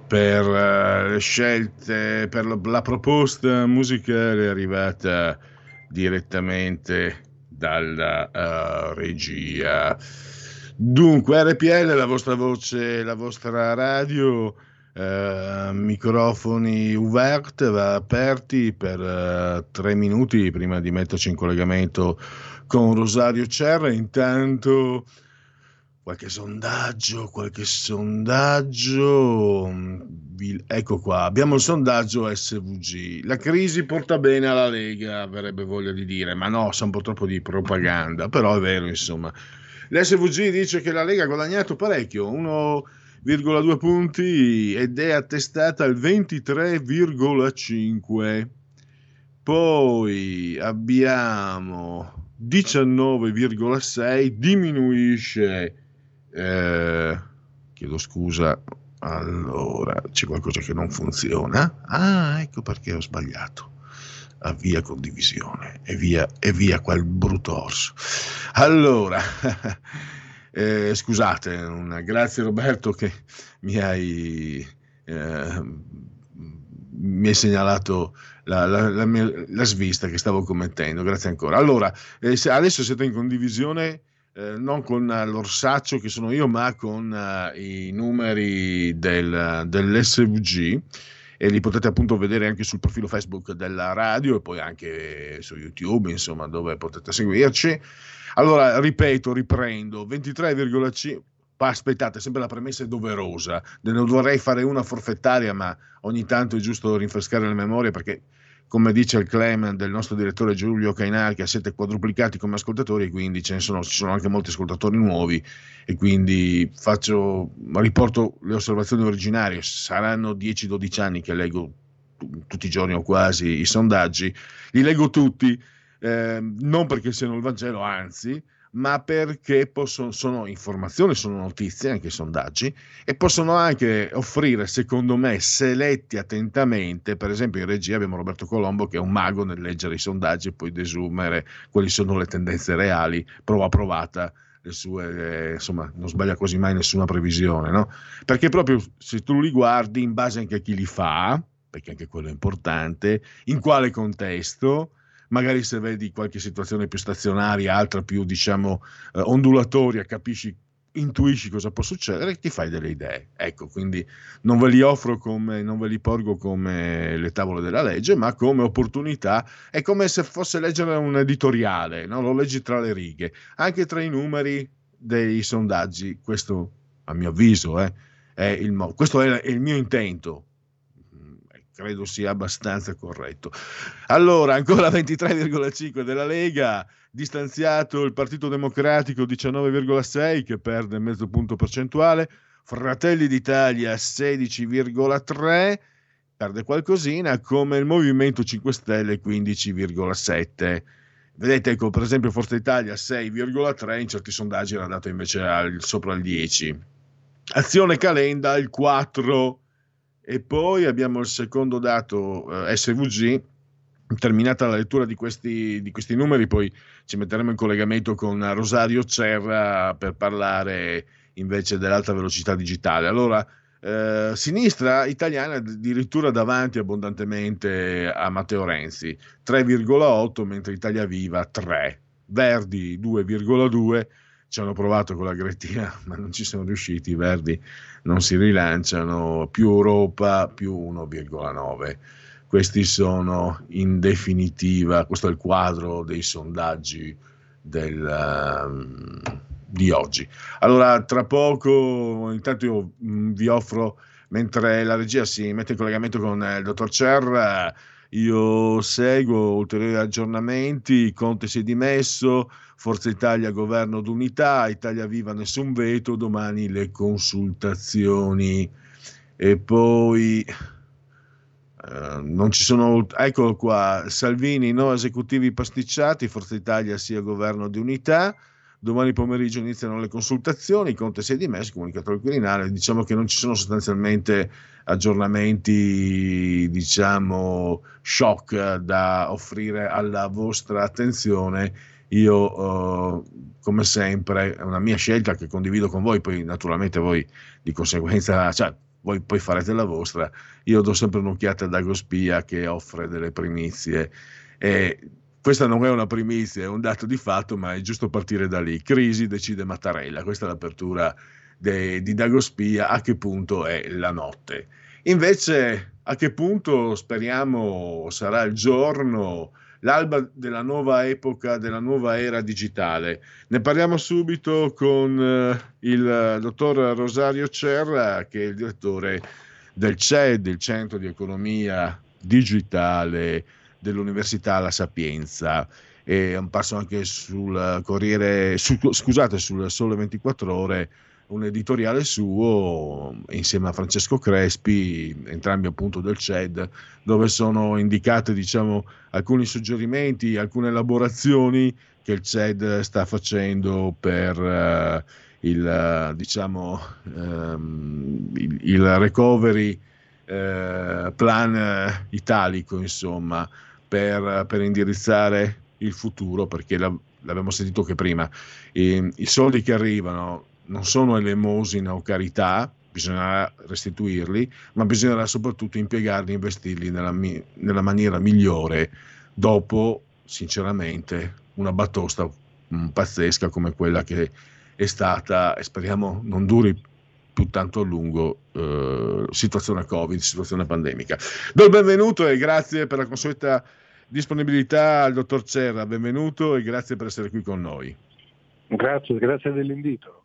per eh, le scelte, per la, la proposta musicale arrivata direttamente dalla eh, regia. Dunque, RPL, la vostra voce, la vostra radio, eh, microfoni UVERT va aperti per tre minuti prima di metterci in collegamento con Rosario Cerra. Intanto qualche sondaggio, qualche sondaggio. mm, Ecco qua, abbiamo il sondaggio SVG. La crisi porta bene alla Lega, avrebbe voglia di dire, ma no, sa un po' troppo di propaganda, però è vero, insomma. L'SVG dice che la Lega ha guadagnato parecchio, 1,2 punti ed è attestata al 23,5. Poi abbiamo 19,6, diminuisce, eh, chiedo scusa, allora c'è qualcosa che non funziona. Ah, ecco perché ho sbagliato. Avvia condivisione e via, e via quel brutto orso. Allora, eh, scusate, un- grazie Roberto che mi hai, eh, mi hai segnalato la, la- la mia- la svista che stavo commettendo. Grazie ancora. Allora, eh, adesso siete in condivisione eh, non con eh, l'orsaccio che sono io, ma con eh, i numeri del, dell'SVG e li potete appunto vedere anche sul profilo Facebook della radio e poi anche su YouTube, insomma, dove potete seguirci. Allora, ripeto, riprendo, 23,5 ma aspettate, sempre la premessa è doverosa. Ne dovrei fare una forfettaria, ma ogni tanto è giusto rinfrescare la memoria perché, come dice il claim del nostro direttore Giulio Cainarca, siete quadruplicati come ascoltatori quindi ce ne sono, ci sono anche molti ascoltatori nuovi e quindi faccio, riporto le osservazioni originarie. Saranno 10-12 anni che leggo tutti i giorni o quasi i sondaggi, li leggo tutti, eh, non perché siano il Vangelo, anzi, ma perché possono, sono informazioni, sono notizie, anche sondaggi, e possono anche offrire, secondo me, se letti attentamente, per esempio in regia abbiamo Roberto Colombo che è un mago nel leggere i sondaggi e poi desumere quali sono le tendenze reali, prova provata, le sue, eh, insomma, non sbaglia quasi mai nessuna previsione, no? Perché proprio se tu li guardi in base anche a chi li fa, perché anche quello è importante, in quale contesto, magari se vedi qualche situazione più stazionaria, altra più diciamo eh, ondulatoria, capisci, intuisci cosa può succedere e ti fai delle idee. Ecco, quindi non ve li offro come, non ve li porgo come le tavole della legge, ma come opportunità. È come se fosse leggere un editoriale, no? lo leggi tra le righe, anche tra i numeri dei sondaggi. Questo, a mio avviso, eh, è il, mo- questo è, è il mio intento credo sia abbastanza corretto. Allora, ancora 23,5 della Lega, distanziato il Partito Democratico 19,6 che perde mezzo punto percentuale, Fratelli d'Italia 16,3 perde qualcosina, come il Movimento 5 Stelle 15,7. Vedete, ecco, per esempio Forza Italia 6,3, in certi sondaggi era dato invece al, sopra il 10. Azione Calenda il 4 e poi abbiamo il secondo dato eh, SVG. Terminata la lettura di questi, di questi numeri, poi ci metteremo in collegamento con Rosario Cerra per parlare invece dell'alta velocità digitale. Allora, eh, sinistra italiana addirittura davanti abbondantemente a Matteo Renzi 3,8 mentre Italia Viva 3 Verdi 2,2 ci hanno provato con la Grettina ma non ci sono riusciti i Verdi non si rilanciano più Europa più 1,9 questi sono in definitiva questo è il quadro dei sondaggi del, um, di oggi. Allora, tra poco, intanto io mh, vi offro, mentre la regia si mette in collegamento con il dottor Cer, io seguo ulteriori aggiornamenti, Conte si è dimesso, Forza Italia governo d'unità, Italia Viva nessun veto, domani le consultazioni e poi eh, non ci sono, eccolo qua, Salvini no esecutivi pasticciati, Forza Italia sia governo di unità, Domani pomeriggio iniziano le consultazioni, Conte si è dimesso, comunicato al Quirinale, diciamo che non ci sono sostanzialmente aggiornamenti, diciamo, shock da offrire alla vostra attenzione. Io, eh, come sempre, è una mia scelta che condivido con voi, poi naturalmente voi di conseguenza, cioè, voi poi farete la vostra. Io do sempre un'occhiata a Dago Spia che offre delle primizie. E questa non è una primizia, è un dato di fatto, ma è giusto partire da lì. Crisi decide Mattarella, questa è l'apertura de, di Dagospia, a che punto è la notte. Invece, a che punto speriamo sarà il giorno, l'alba della nuova epoca, della nuova era digitale? Ne parliamo subito con eh, il dottor Rosario Cerra, che è il direttore del CED, il Centro di Economia Digitale dell'Università La Sapienza. E un passo anche sul Corriere, su, scusate, sul Sole 24 Ore, un editoriale suo insieme a Francesco Crespi, entrambi appunto del CED, dove sono indicate diciamo, alcuni suggerimenti, alcune elaborazioni che il CED sta facendo per uh, il, diciamo, um, il, il, recovery uh, plan italico, insomma, per, per indirizzare il futuro, perché la, l'abbiamo sentito che prima, i, i soldi che arrivano non sono elemosina o carità, bisognerà restituirli, ma bisognerà soprattutto impiegarli, investirli nella, nella maniera migliore dopo, sinceramente, una batosta mm, pazzesca come quella che è stata, e speriamo non duri più tanto a lungo, eh, situazione Covid, situazione pandemica. Do il benvenuto e grazie per la consueta disponibilità al dottor Cerra, benvenuto e grazie per essere qui con noi. Grazie, grazie dell'invito.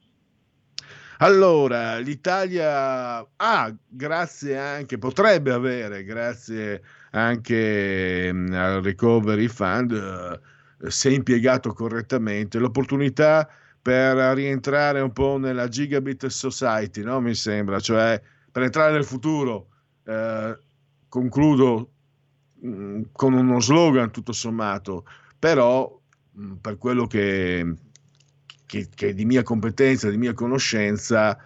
Allora, l'Italia ha, ah, grazie anche, potrebbe avere, grazie anche mm, al Recovery Fund, eh, se impiegato correttamente, l'opportunità per rientrare un po' nella Gigabit Society, no? mi sembra, cioè per entrare nel futuro. Eh, concludo Mm, con uno slogan tutto sommato, però mh, mm, per quello che, che, che, è di mia competenza, di mia conoscenza,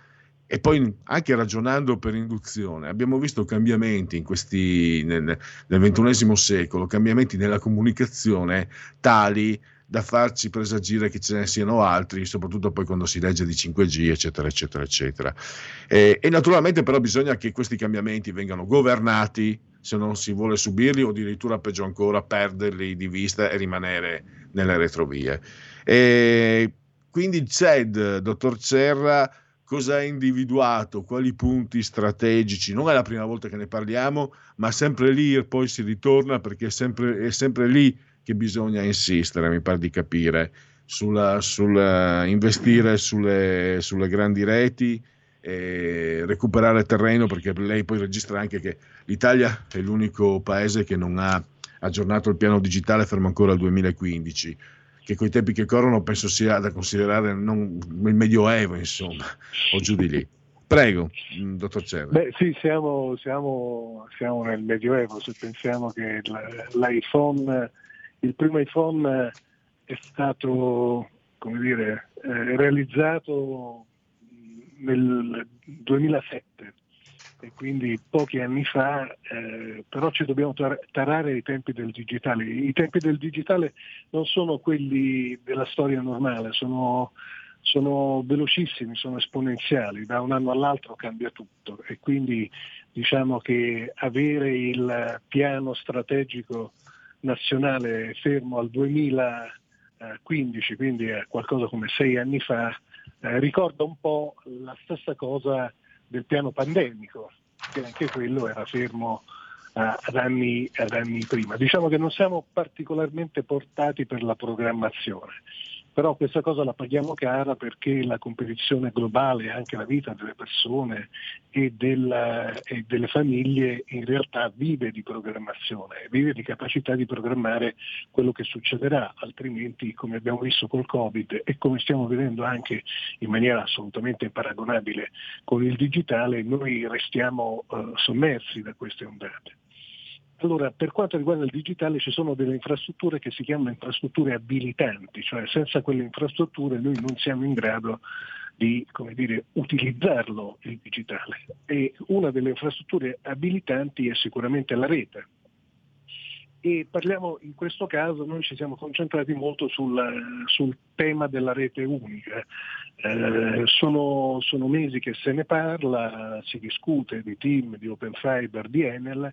e poi anche ragionando per induzione, abbiamo visto cambiamenti in questi, nel, nel XXI secolo, cambiamenti nella comunicazione tali da farci presagire che ce ne siano altri, soprattutto poi quando si legge di 5G, eccetera, eccetera, eccetera. E, e naturalmente però bisogna che questi cambiamenti vengano governati se non si vuole subirli o addirittura peggio ancora perderli di vista e rimanere nelle retrovie. E quindi il CED, dottor Cerra, cosa ha individuato, quali punti strategici, non è la prima volta che ne parliamo, ma sempre lì poi si ritorna perché è sempre, è sempre lì che bisogna insistere, mi pare di capire, sulla, sulla investire sulle, sulle grandi reti, e recuperare terreno perché lei poi registra anche che l'Italia è l'unico paese che non ha aggiornato il piano digitale fermo ancora al 2015 che coi tempi che corrono penso sia da considerare non, il medioevo insomma o giù di lì. Prego mm, dottor Cerra. Beh sì siamo, siamo, siamo nel medioevo se pensiamo che l'iPhone il primo iPhone è stato come dire, eh, realizzato nel 2007 e quindi pochi anni fa, eh, però ci dobbiamo tar- tarare ai tempi del digitale. I tempi del digitale non sono quelli della storia normale, sono, sono velocissimi, sono esponenziali, da un anno all'altro cambia tutto e quindi diciamo che avere il piano strategico nazionale fermo al 2015, quindi a qualcosa come sei anni fa, eh, ricorda un po' la stessa cosa del piano pandemico, che anche quello era fermo uh, ad, anni, ad anni prima. Diciamo che non siamo particolarmente portati per la programmazione però questa cosa la paghiamo cara perché la competizione globale, anche la vita delle persone e, del, e, delle famiglie in realtà vive di programmazione, vive di capacità di programmare quello che succederà, altrimenti come abbiamo visto col Covid e come stiamo vedendo anche in maniera assolutamente imparagonabile con il digitale, noi restiamo uh, sommersi da queste ondate. Allora, per quanto riguarda il digitale ci sono delle infrastrutture che si chiamano infrastrutture abilitanti, cioè senza quelle infrastrutture noi non siamo in grado di dire, utilizzarlo il digitale. E una delle infrastrutture abilitanti è sicuramente la rete. E parliamo in questo caso, noi ci siamo concentrati molto sul, sul tema della rete unica. Eh, sono, sono, mesi che se ne parla, si discute di team, di open fiber, di Enel,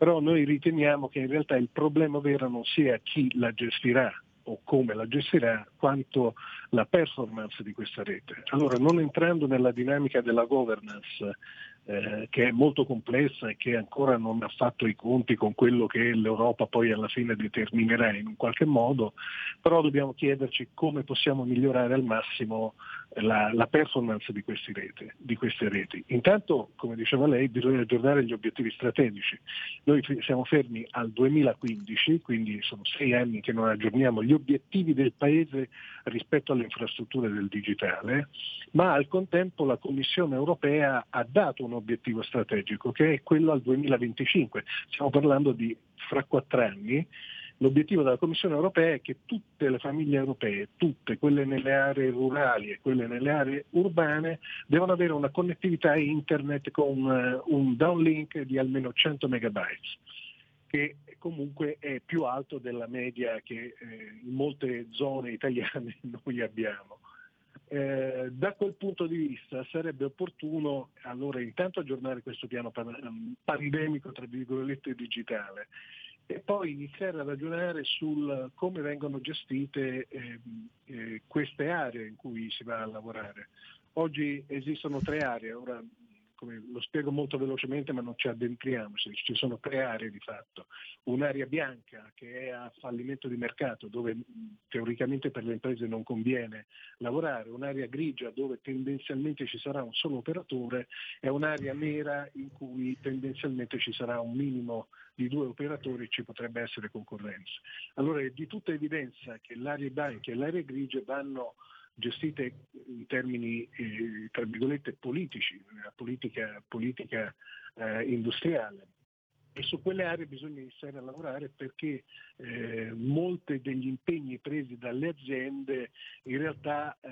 però noi riteniamo che in realtà il problema vero non sia chi la gestirà o come la gestirà, quanto la performance di questa rete. Allora, non entrando nella dinamica della governance eh, che è molto complessa e che ancora non ha fatto i conti con quello che l'Europa poi alla fine determinerà in un qualche modo, però dobbiamo chiederci come possiamo migliorare al massimo la, la performance di, rete, di, queste reti. Intanto, come diceva lei, bisogna aggiornare gli obiettivi strategici. Noi siamo fermi al 2015, quindi sono sei anni che non aggiorniamo gli obiettivi del Paese rispetto alle infrastrutture del digitale, ma al contempo la Commissione europea ha dato un obiettivo strategico che è quello al 2025. Stiamo parlando di fra quattro anni. L'obiettivo della Commissione europea è che tutte le famiglie europee, tutte quelle nelle aree rurali e quelle nelle aree urbane, devono avere una connettività internet con uh, un downlink di almeno 100 megabytes che comunque è più alto della media che eh, in molte zone italiane noi abbiamo. Eh, da quel punto di vista sarebbe opportuno allora intanto aggiornare questo piano pandemico, tra virgolette, digitale e poi iniziare a ragionare sul come vengono gestite eh, eh, queste aree in cui si va a lavorare. Oggi esistono tre aree, ora come, lo spiego molto velocemente ma non ci addentriamoci, ci sono tre aree di fatto, un'area bianca che è a fallimento di mercato dove teoricamente per le imprese non conviene lavorare, un'area grigia dove tendenzialmente ci sarà un solo operatore. E un'area nera in cui tendenzialmente ci sarà un minimo di due operatori e ci potrebbe essere concorrenza. Allora è di tutta evidenza che l'area bianca e l'area grigia vanno gestite in termini, eh, tra virgolette, politici, nella politica, politica eh, industriale. E su quelle aree bisogna iniziare a lavorare perché eh, molti degli impegni presi dalle aziende in realtà eh,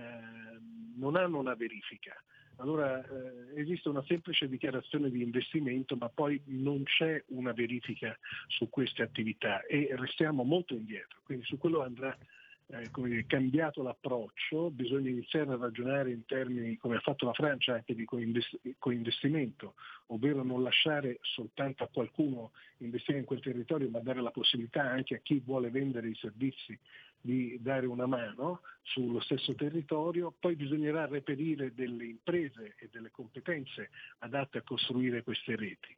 non hanno una verifica. Allora eh, esiste una semplice dichiarazione di investimento ma poi non c'è una verifica su queste attività e restiamo molto indietro, quindi su quello andrà eh, dire, cambiato l'approccio, bisogna iniziare a ragionare in termini, come ha fatto la Francia, anche di coinvestimento, ovvero non lasciare soltanto a qualcuno investire in quel territorio, ma dare la possibilità anche a chi vuole vendere i servizi di dare una mano sullo stesso territorio, poi bisognerà reperire delle imprese e delle competenze adatte a costruire queste reti.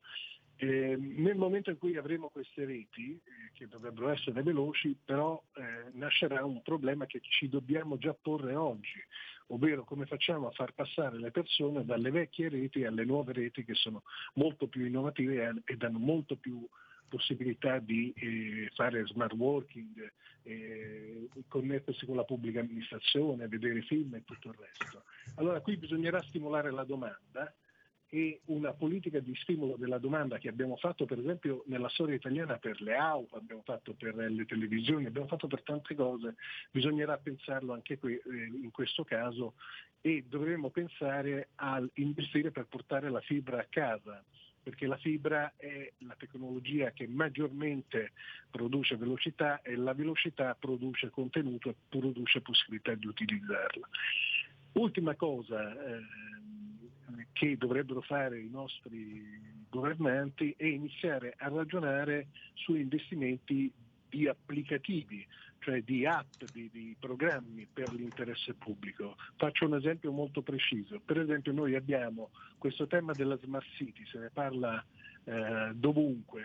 Eh, nel momento in cui avremo queste reti, eh, che dovrebbero essere veloci, però eh, nascerà un problema che ci dobbiamo già porre oggi, ovvero come facciamo a far passare le persone dalle vecchie reti alle nuove reti che sono molto più innovative e danno molto più possibilità di eh, fare smart working, eh, connettersi con la pubblica amministrazione, vedere film e tutto il resto. Allora qui bisognerà stimolare la domanda e una politica di stimolo della domanda che abbiamo fatto per esempio nella storia italiana per le auto, abbiamo fatto per le televisioni, abbiamo fatto per tante cose, bisognerà pensarlo anche qui, eh, in questo caso e dovremo pensare a investire per portare la fibra a casa perché la fibra è la tecnologia che maggiormente produce velocità e la velocità produce contenuto e produce possibilità di utilizzarla. Ultima cosa eh, che dovrebbero fare i nostri governanti è iniziare a ragionare su investimenti di applicativi, cioè di app, di, di, programmi per l'interesse pubblico. Faccio un esempio molto preciso. Per esempio noi abbiamo questo tema della smart city, se ne parla eh, dovunque,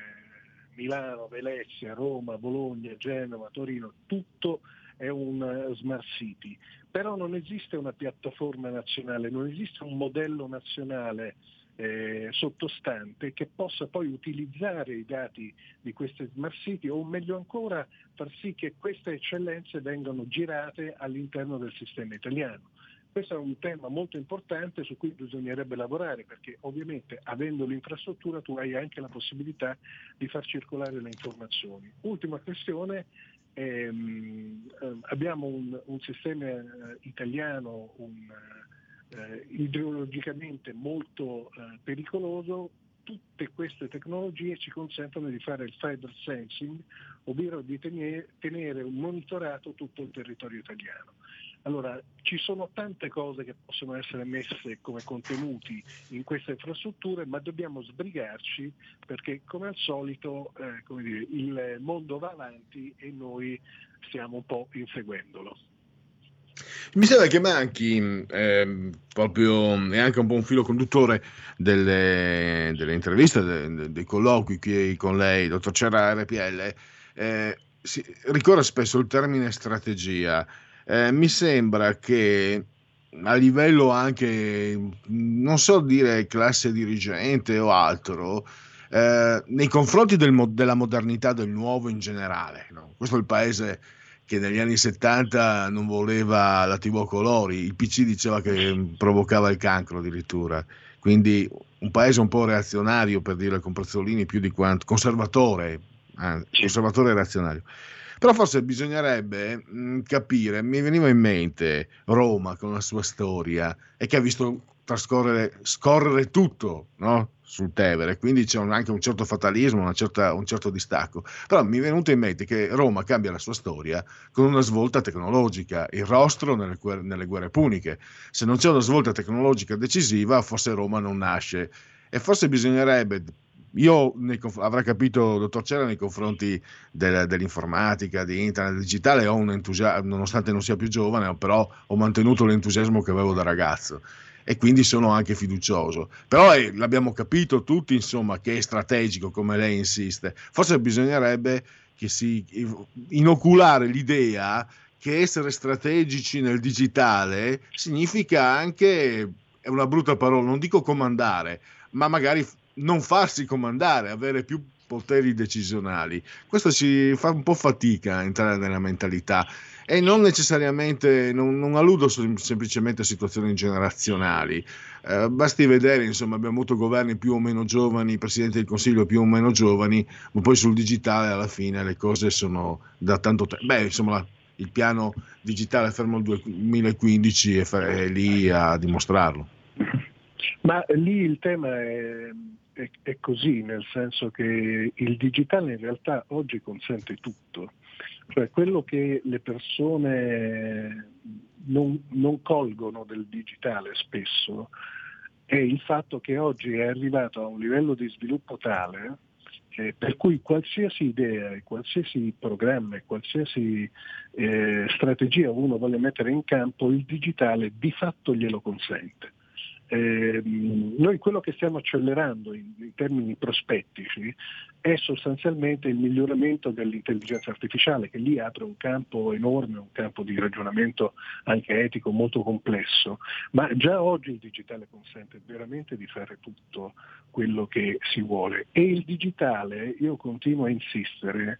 Milano, Venezia, Roma, Bologna, Genova, Torino, tutto è un smart city, però non esiste una piattaforma nazionale, non esiste un modello nazionale eh, sottostante che possa poi utilizzare i dati di queste smart city o meglio ancora far sì che queste eccellenze vengano girate all'interno del sistema italiano. Questo è un tema molto importante su cui bisognerebbe lavorare perché ovviamente avendo l'infrastruttura tu hai anche la possibilità di far circolare le informazioni. Ultima questione, eh, abbiamo un, un sistema eh, italiano, un, eh, idrologicamente molto eh, pericoloso, tutte queste tecnologie ci consentono di fare il fiber sensing, ovvero di tenere, tenere monitorato tutto il territorio italiano. Allora, ci sono tante cose che possono essere messe come contenuti in queste infrastrutture, ma dobbiamo sbrigarci perché come al solito eh, dire, il mondo va avanti e noi stiamo un po' inseguendolo. Mi sembra che manchi eh, proprio, è anche un un filo conduttore delle, delle interviste, de, dei colloqui qui con lei, dottor Cerra RPL, eh, si, ricorre spesso il termine strategia. Eh, mi sembra che a livello anche, non so dire classe dirigente o altro, eh, nei confronti del, della modernità, del nuovo in generale, no? questo è il paese che negli anni 70 non voleva la TV a colori, il PC diceva che provocava il cancro addirittura, quindi un paese un po' reazionario per dire con Prezzolini più di quanto conservatore, eh, conservatore e reazionario. Però forse bisognerebbe mh, capire, mi veniva in mente Roma con la sua storia e che ha visto trascorrere, scorrere tutto no? sul Tevere, quindi c'è un, anche un certo fatalismo, certa, un certo distacco. Però mi è venuto in mente che Roma cambia la sua storia con una svolta tecnologica, il rostro nelle, nelle guerre puniche. Se non c'è una svolta tecnologica decisiva, forse Roma non nasce. E forse bisognerebbe io conf- avrei capito, dottor Cera, nei confronti del, dell'informatica, di internet digitale, ho un entusiasmo, nonostante non sia più giovane, però ho mantenuto l'entusiasmo che avevo da ragazzo e quindi sono anche fiducioso. Però eh, l'abbiamo capito tutti, insomma, che è strategico, come lei insiste. Forse bisognerebbe che si inoculare l'idea che essere strategici nel digitale significa anche, è una brutta parola, non dico comandare, ma magari non farsi comandare, avere più poteri decisionali. Questo ci fa un po' fatica a entrare nella mentalità e non necessariamente, non, non alludo semplicemente a situazioni generazionali. Eh, basti vedere, insomma, abbiamo avuto governi più o meno giovani, presidenti del Consiglio più o meno giovani, ma poi sul digitale alla fine le cose sono da tanto tempo. Beh, insomma, il piano digitale fermo al 2015 e è lì a dimostrarlo. Ma lì il tema è, è, è, così, nel senso che il digitale in realtà oggi consente tutto. Cioè quello che le persone non, non colgono del digitale spesso è il fatto che oggi è arrivato a un livello di sviluppo tale eh, per cui qualsiasi idea, qualsiasi programma, qualsiasi eh, strategia uno voglia mettere in campo, il digitale di fatto glielo consente. Eh, noi quello che stiamo accelerando in, in, termini prospettici è sostanzialmente il miglioramento dell'intelligenza artificiale, che lì apre un campo enorme, un campo di ragionamento anche etico molto complesso, ma già oggi il digitale consente veramente di fare tutto quello che si vuole. E il digitale, io continuo a insistere,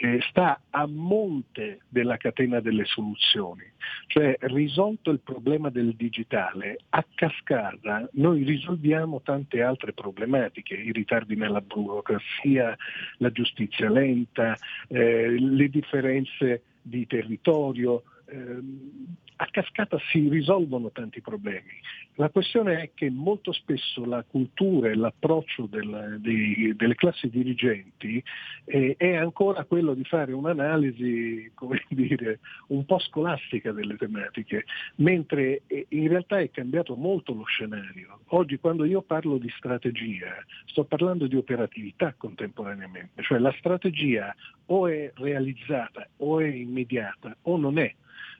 eh, sta a monte della catena delle soluzioni, cioè risolto il problema del digitale, a cascata noi risolviamo tante altre problematiche, i ritardi nella burocrazia, la giustizia lenta, eh, le differenze di territorio, ehm, a cascata si risolvono tanti problemi. La questione è che molto spesso la cultura e l'approccio del, dei, delle classi dirigenti eh, è ancora quello di fare un'analisi, come dire, un po' scolastica delle tematiche, mentre eh, in realtà è cambiato molto lo scenario. Oggi quando io parlo di strategia sto parlando di operatività contemporaneamente, cioè la strategia o è realizzata o è immediata o non è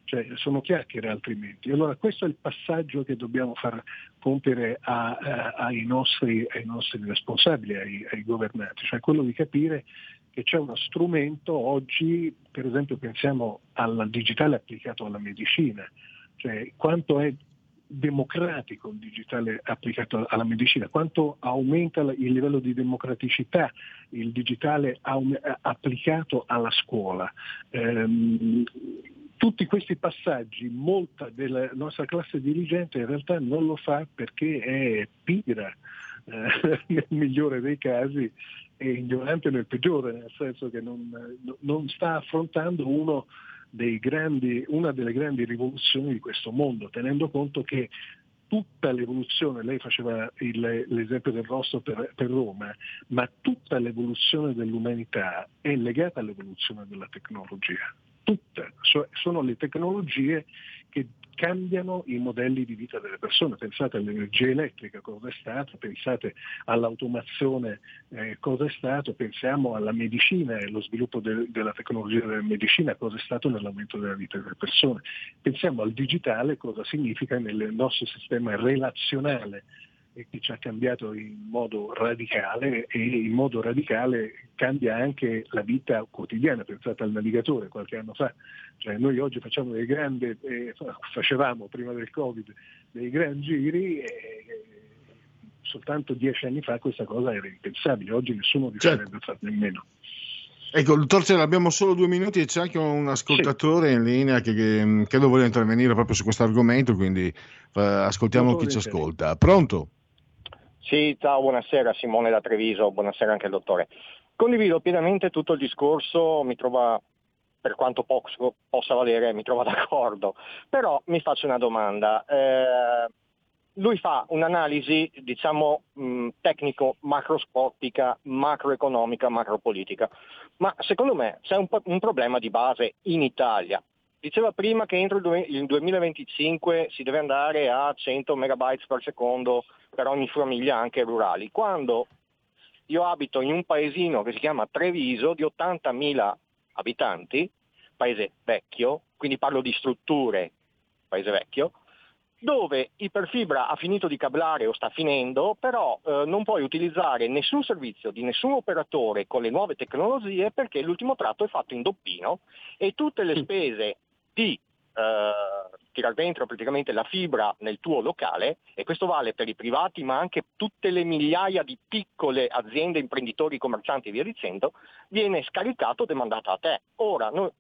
cioè sono chiacchiere altrimenti. Allora questo è il passaggio che dobbiamo far compiere a, a, ai, nostri, ai, nostri, responsabili, ai, ai governanti, cioè quello di capire che c'è uno strumento oggi, per esempio pensiamo al digitale applicato alla medicina, cioè quanto è democratico il digitale applicato alla medicina, quanto aumenta il livello di democraticità il digitale applicato alla scuola. Ehm, tutti questi passaggi molta della nostra classe dirigente in realtà non lo fa perché è pigra eh, nel migliore dei casi e ignorante nel peggiore, nel senso che non, non sta affrontando uno grandi, una delle grandi rivoluzioni di questo mondo, tenendo conto che tutta l'evoluzione, lei faceva il, l'esempio del rosso per, per, Roma, ma tutta l'evoluzione dell'umanità è legata all'evoluzione della tecnologia tutte, sono le tecnologie che cambiano i modelli di vita delle persone. Pensate all'energia elettrica, cosa è stato, pensate all'automazione, eh, cosa è stato, pensiamo alla medicina e lo sviluppo de- della tecnologia della medicina, cosa è stato nell'aumento della vita delle persone. Pensiamo al digitale, cosa significa nel nostro sistema relazionale che ci ha cambiato in modo radicale e in modo radicale cambia anche la vita quotidiana, pensate al navigatore qualche anno fa, cioè noi oggi facciamo dei grandi, eh, facevamo prima del Covid dei gran giri e soltanto dieci anni fa questa cosa era impensabile, oggi nessuno riuscirebbe certo. a fare nemmeno. Ecco, dottor Cella, abbiamo solo due minuti e c'è anche un ascoltatore sì. in linea che, che credo voglia intervenire proprio su questo argomento, quindi eh, ascoltiamo chi ci ascolta. Pronto? Sì, ciao, buonasera Simone da Treviso, buonasera anche al dottore. Condivido pienamente tutto il discorso, mi trova, per quanto poco possa valere, mi trova d'accordo, però mi faccio una domanda. Eh, lui fa un'analisi, diciamo, mh, tecnico-macroscopica, macroeconomica, macropolitica, ma secondo me c'è un, un problema di base in Italia. Diceva prima che entro il 2025 si deve andare a 100 megabytes per secondo per ogni famiglia, anche rurali. Quando io abito in un paesino che si chiama Treviso di 80.000 abitanti, paese vecchio, quindi parlo di strutture, paese vecchio, dove Iperfibra ha finito di cablare o sta finendo, però eh, non puoi utilizzare nessun servizio di nessun operatore con le nuove tecnologie perché l'ultimo tratto è fatto in doppino e tutte le spese di eh, tirar dentro praticamente la fibra nel tuo locale e questo vale per i privati ma anche tutte le migliaia di piccole aziende, imprenditori, commercianti e via dicendo, viene scaricato e demandato a te. Ora, noi,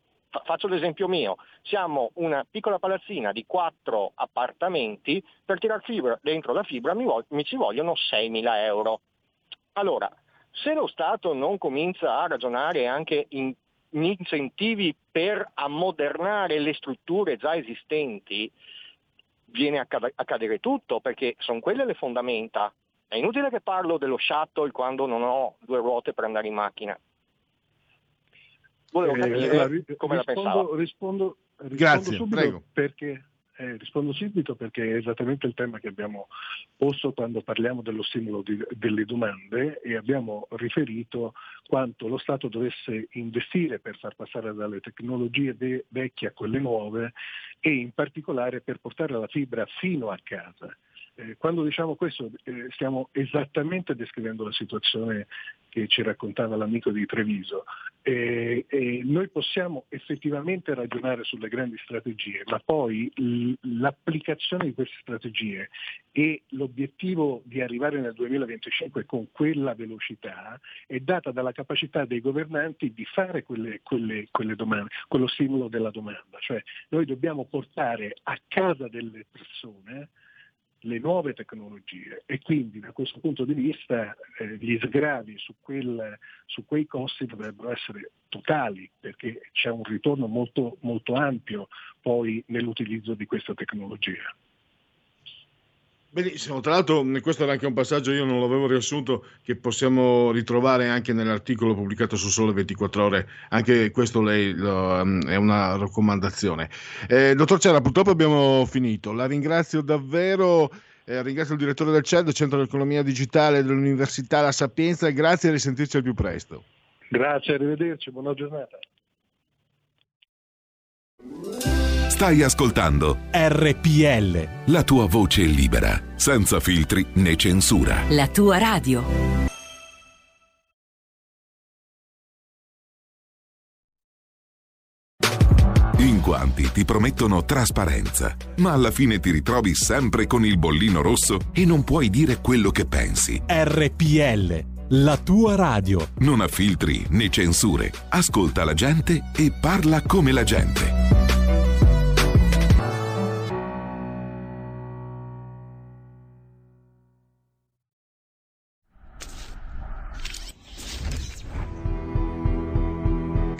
faccio l'esempio mio, siamo una piccola palazzina di quattro appartamenti, per tirar fibra dentro la fibra mi, mi ci vogliono 6.000 euro. Allora, se lo Stato non comincia a ragionare anche in incentivi per ammodernare le strutture già esistenti, viene a cadere tutto perché sono quelle le fondamenta. È inutile che parlo dello shuttle quando non ho due ruote per andare in macchina. Volevo eh, capire eh, come rispondo, la pensavo. Rispondo, rispondo Grazie, subito prego. perché eh, rispondo subito perché è esattamente il tema che abbiamo posto quando parliamo dello stimolo di, delle domande e abbiamo riferito quanto lo Stato dovesse investire per far passare dalle tecnologie de- vecchie a quelle nuove e in particolare per portare la fibra fino a casa. Eh, quando diciamo questo eh, stiamo esattamente descrivendo la situazione che ci raccontava l'amico di Treviso. E, e noi possiamo effettivamente ragionare sulle grandi strategie, ma poi l- l'applicazione di queste strategie e l'obiettivo di arrivare nel 2025 con quella velocità è data dalla capacità dei governanti di fare quelle, quelle, quelle domande, quello stimolo della domanda. Cioè noi dobbiamo portare a casa delle persone le nuove tecnologie e quindi da questo punto di vista eh, gli sgravi su, quel, su, quei costi dovrebbero essere totali perché c'è un ritorno molto, molto ampio poi nell'utilizzo di questa tecnologia. Benissimo, tra l'altro questo era anche un passaggio, io non l'avevo riassunto, che possiamo ritrovare anche nell'articolo pubblicato su Sole 24 Ore, anche questo lei lo, um, è una raccomandazione. Eh, dottor Cera, purtroppo abbiamo finito, la ringrazio davvero, eh, ringrazio il direttore del CED, Centro dell'Economia Digitale dell'Università La Sapienza, grazie e risentirci al più presto. Grazie, arrivederci, buona giornata. Stai ascoltando RPL. la tua voce libera, senza filtri né censura. La tua radio. In quanti ti promettono trasparenza, ma alla fine ti ritrovi sempre con il bollino rosso e non puoi dire quello che pensi. RPL. La tua radio. Non ha filtri né censure. Ascolta la gente e parla come la gente.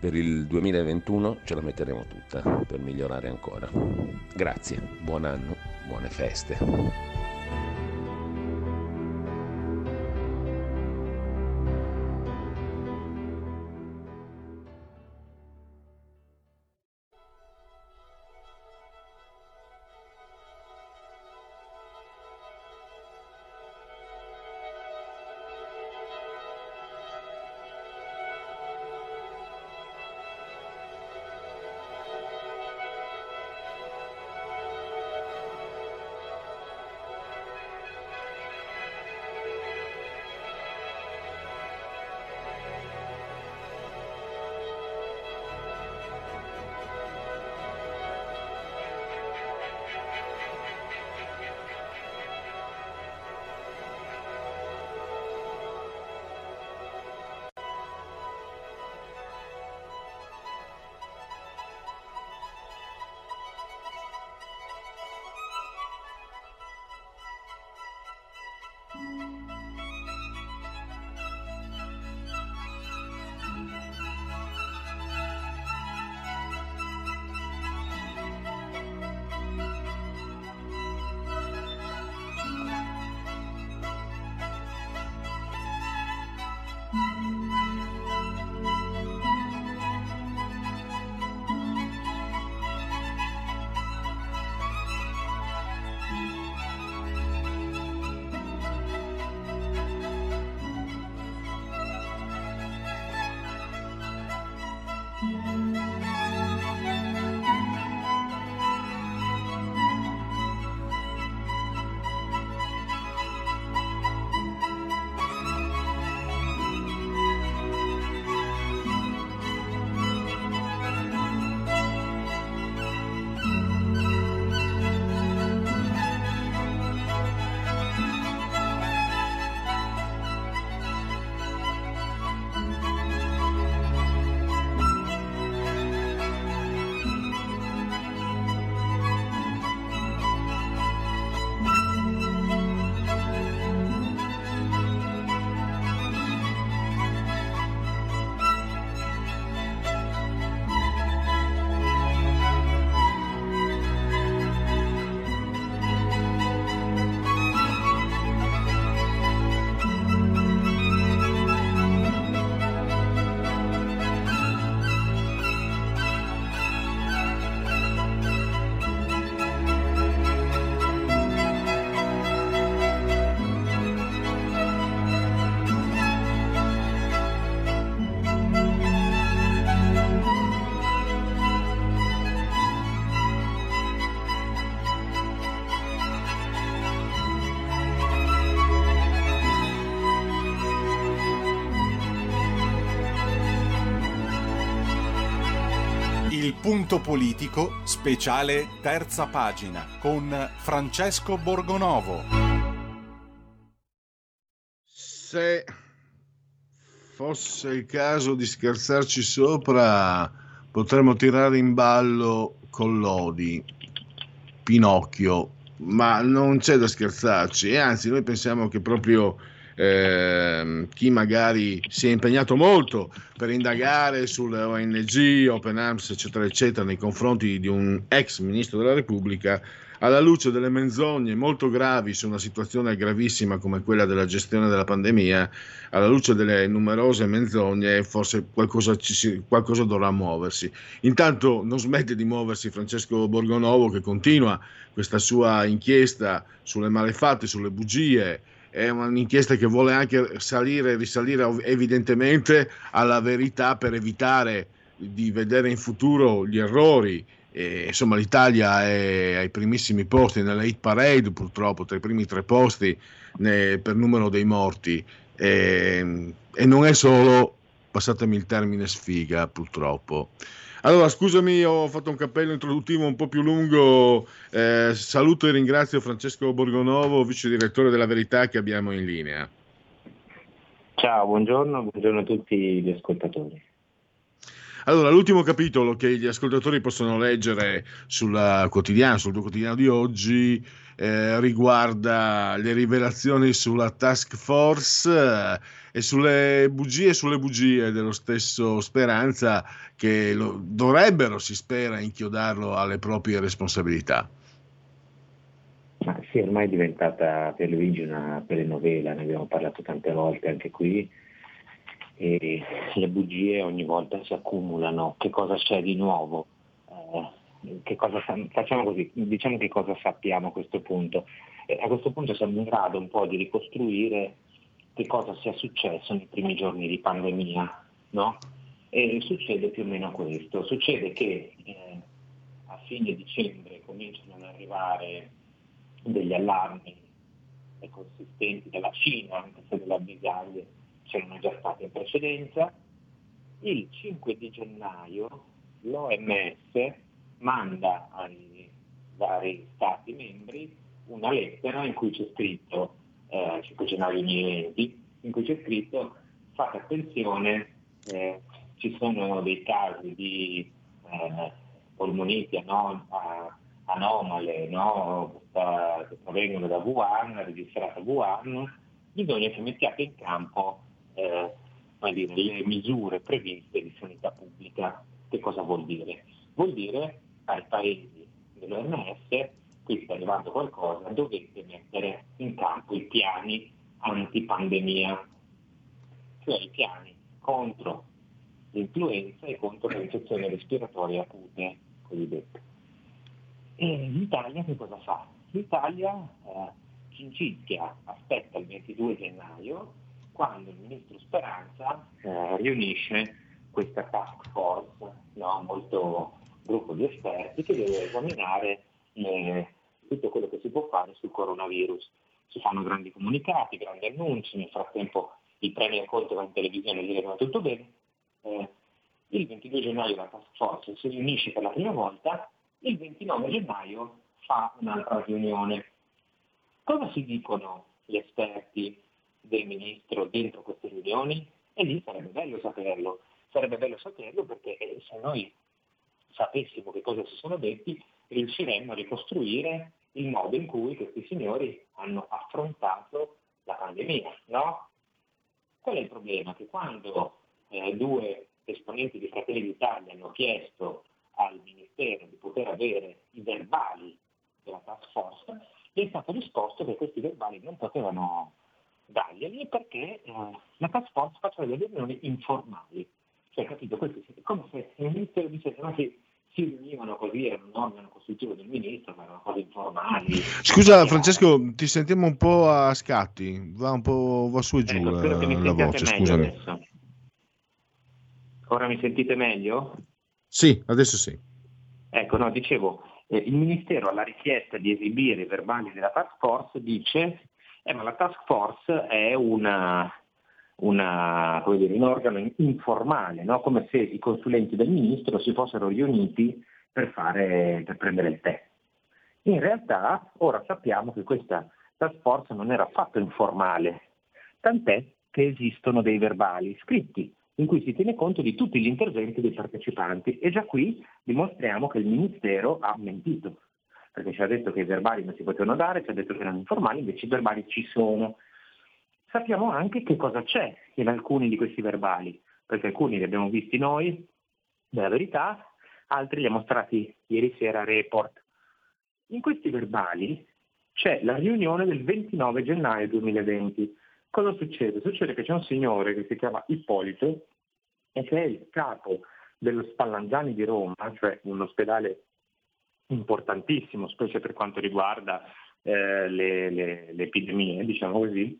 Per il 2021 ce la metteremo tutta per migliorare ancora. Grazie, buon anno, buone feste. Punto politico, speciale terza pagina con Francesco Borgonovo. Se fosse il caso di scherzarci sopra, potremmo tirare in ballo Collodi, Pinocchio, ma non c'è da scherzarci, e anzi noi pensiamo che proprio ehm, chi magari si è impegnato molto per indagare sulle ONG, Open Arms, eccetera, eccetera, nei confronti di un ex ministro della Repubblica, alla luce delle menzogne molto gravi su una situazione gravissima come quella della gestione della pandemia, alla luce delle numerose menzogne, forse qualcosa, ci qualcosa dovrà muoversi. Intanto non smette di muoversi Francesco Borgonovo che continua questa sua inchiesta sulle malefatte, sulle bugie. È un'inchiesta che vuole anche salire, risalire ov- evidentemente alla verità per evitare di vedere in futuro gli errori. E, insomma, l'Italia è ai primissimi posti nella hit parade, purtroppo, tra i primi tre posti ne- per numero dei morti. E, e non è solo, passatemi il termine, sfiga, purtroppo. Allora, scusami, ho fatto un cappello introduttivo un po' più lungo. Eh, saluto e ringrazio Francesco Borgonovo, vice direttore della Verità, che abbiamo in linea. Ciao, buongiorno, buongiorno a tutti gli ascoltatori. Allora, l'ultimo capitolo che gli ascoltatori possono leggere sul quotidiano, sul tuo quotidiano di oggi, eh, riguarda le rivelazioni sulla task force e sulle bugie e sulle bugie dello stesso Speranza che lo- dovrebbero, si spera, inchiodarlo alle proprie responsabilità. Ma sì, ormai è diventata per Luigi una telenovela, ne abbiamo parlato tante volte anche qui, e le bugie ogni volta si accumulano. Che cosa c'è di nuovo? Eh, cosa sa- facciamo così, diciamo che cosa sappiamo a questo punto. E a questo punto siamo in grado un po' di ricostruire che cosa sia successo nei primi giorni di pandemia, no? E succede più o meno questo, succede che eh, a fine dicembre cominciano ad arrivare degli allarmi consistenti dalla Cina, anche se delle avvisaglie c'erano già state in precedenza. Il 5 di gennaio l'OMS manda ai vari Stati membri una lettera in cui c'è scritto, eh, 5 gennaio 2020, in cui c'è scritto fate attenzione, eh, ci sono dei casi di eh, polmoniti anom- anomale no? Che provengono da Wuhan, registrata a Wuhan, bisogna che mettiate in campo eh, dire, le misure previste di sanità pubblica. Che cosa vuol dire? Vuol dire ai paesi dell'OMS, qui sta arrivando qualcosa, dovete mettere in campo i piani antipandemia, cioè i piani contro l'influenza e contro le infezioni respiratorie acute cosiddette. E l'Italia che cosa fa? L'Italia eh, aspetta il 22 gennaio, quando il ministro Speranza eh, riunisce questa task force, no, molto gruppo di esperti, che deve esaminare eh, tutto quello che si può fare sul coronavirus. Si fanno grandi comunicati, grandi annunci, nel frattempo il Premier Conte va in televisione a dire che va tutto bene. Eh, il 22 gennaio la task force si riunisce per la prima volta, il 29 gennaio fa un'altra riunione. Cosa si dicono gli esperti del ministro dentro queste riunioni? E lì sarebbe bello saperlo, sarebbe bello saperlo perché eh, se noi sapessimo che cosa si sono detti, riusciremmo a ricostruire il modo in cui questi signori hanno affrontato la pandemia, no? Qual è il problema? Che quando eh, due esponenti di Fratelli d'Italia hanno chiesto al Ministero di poter avere i verbali della task force, gli è stato risposto che questi verbali non potevano darglieli perché eh, la task force faceva delle riunioni informali. Cioè, capito? Questo è come se il Ministero dicesse ma che si riunivano così, era un organo costitutivo del Ministro, ma erano cose informali. Scusa Francesco, ti sentiamo un po' a scatti, va un po' va su e giù Ecco, spero che mi la, la sentiate voce, meglio scusami. adesso. Ora mi sentite meglio? Sì, adesso sì. Ecco, no, dicevo, eh, il Ministero alla richiesta di esibire i verbali della task force dice, eh, ma la task force è una, una, dire, un organo informale, no? come se i consulenti del ministro si fossero riuniti per, fare, per prendere il tè. In realtà ora sappiamo che questa task force non era affatto informale, tant'è che esistono dei verbali scritti in cui si tiene conto di tutti gli interventi dei partecipanti e già qui dimostriamo che il Ministero ha mentito, perché ci ha detto che i verbali non si potevano dare, ci ha detto che erano informali, invece i verbali ci sono. Sappiamo anche che cosa c'è in alcuni di questi verbali, perché alcuni li abbiamo visti noi, della verità, altri li ha mostrati ieri sera a Report. In questi verbali c'è la riunione del 29 gennaio 2020. Cosa succede? Succede che c'è un signore che si chiama Ippolito e che è il capo dello Spallanzani di Roma, cioè un ospedale importantissimo, specie per quanto riguarda eh, le, le, le epidemie, diciamo così,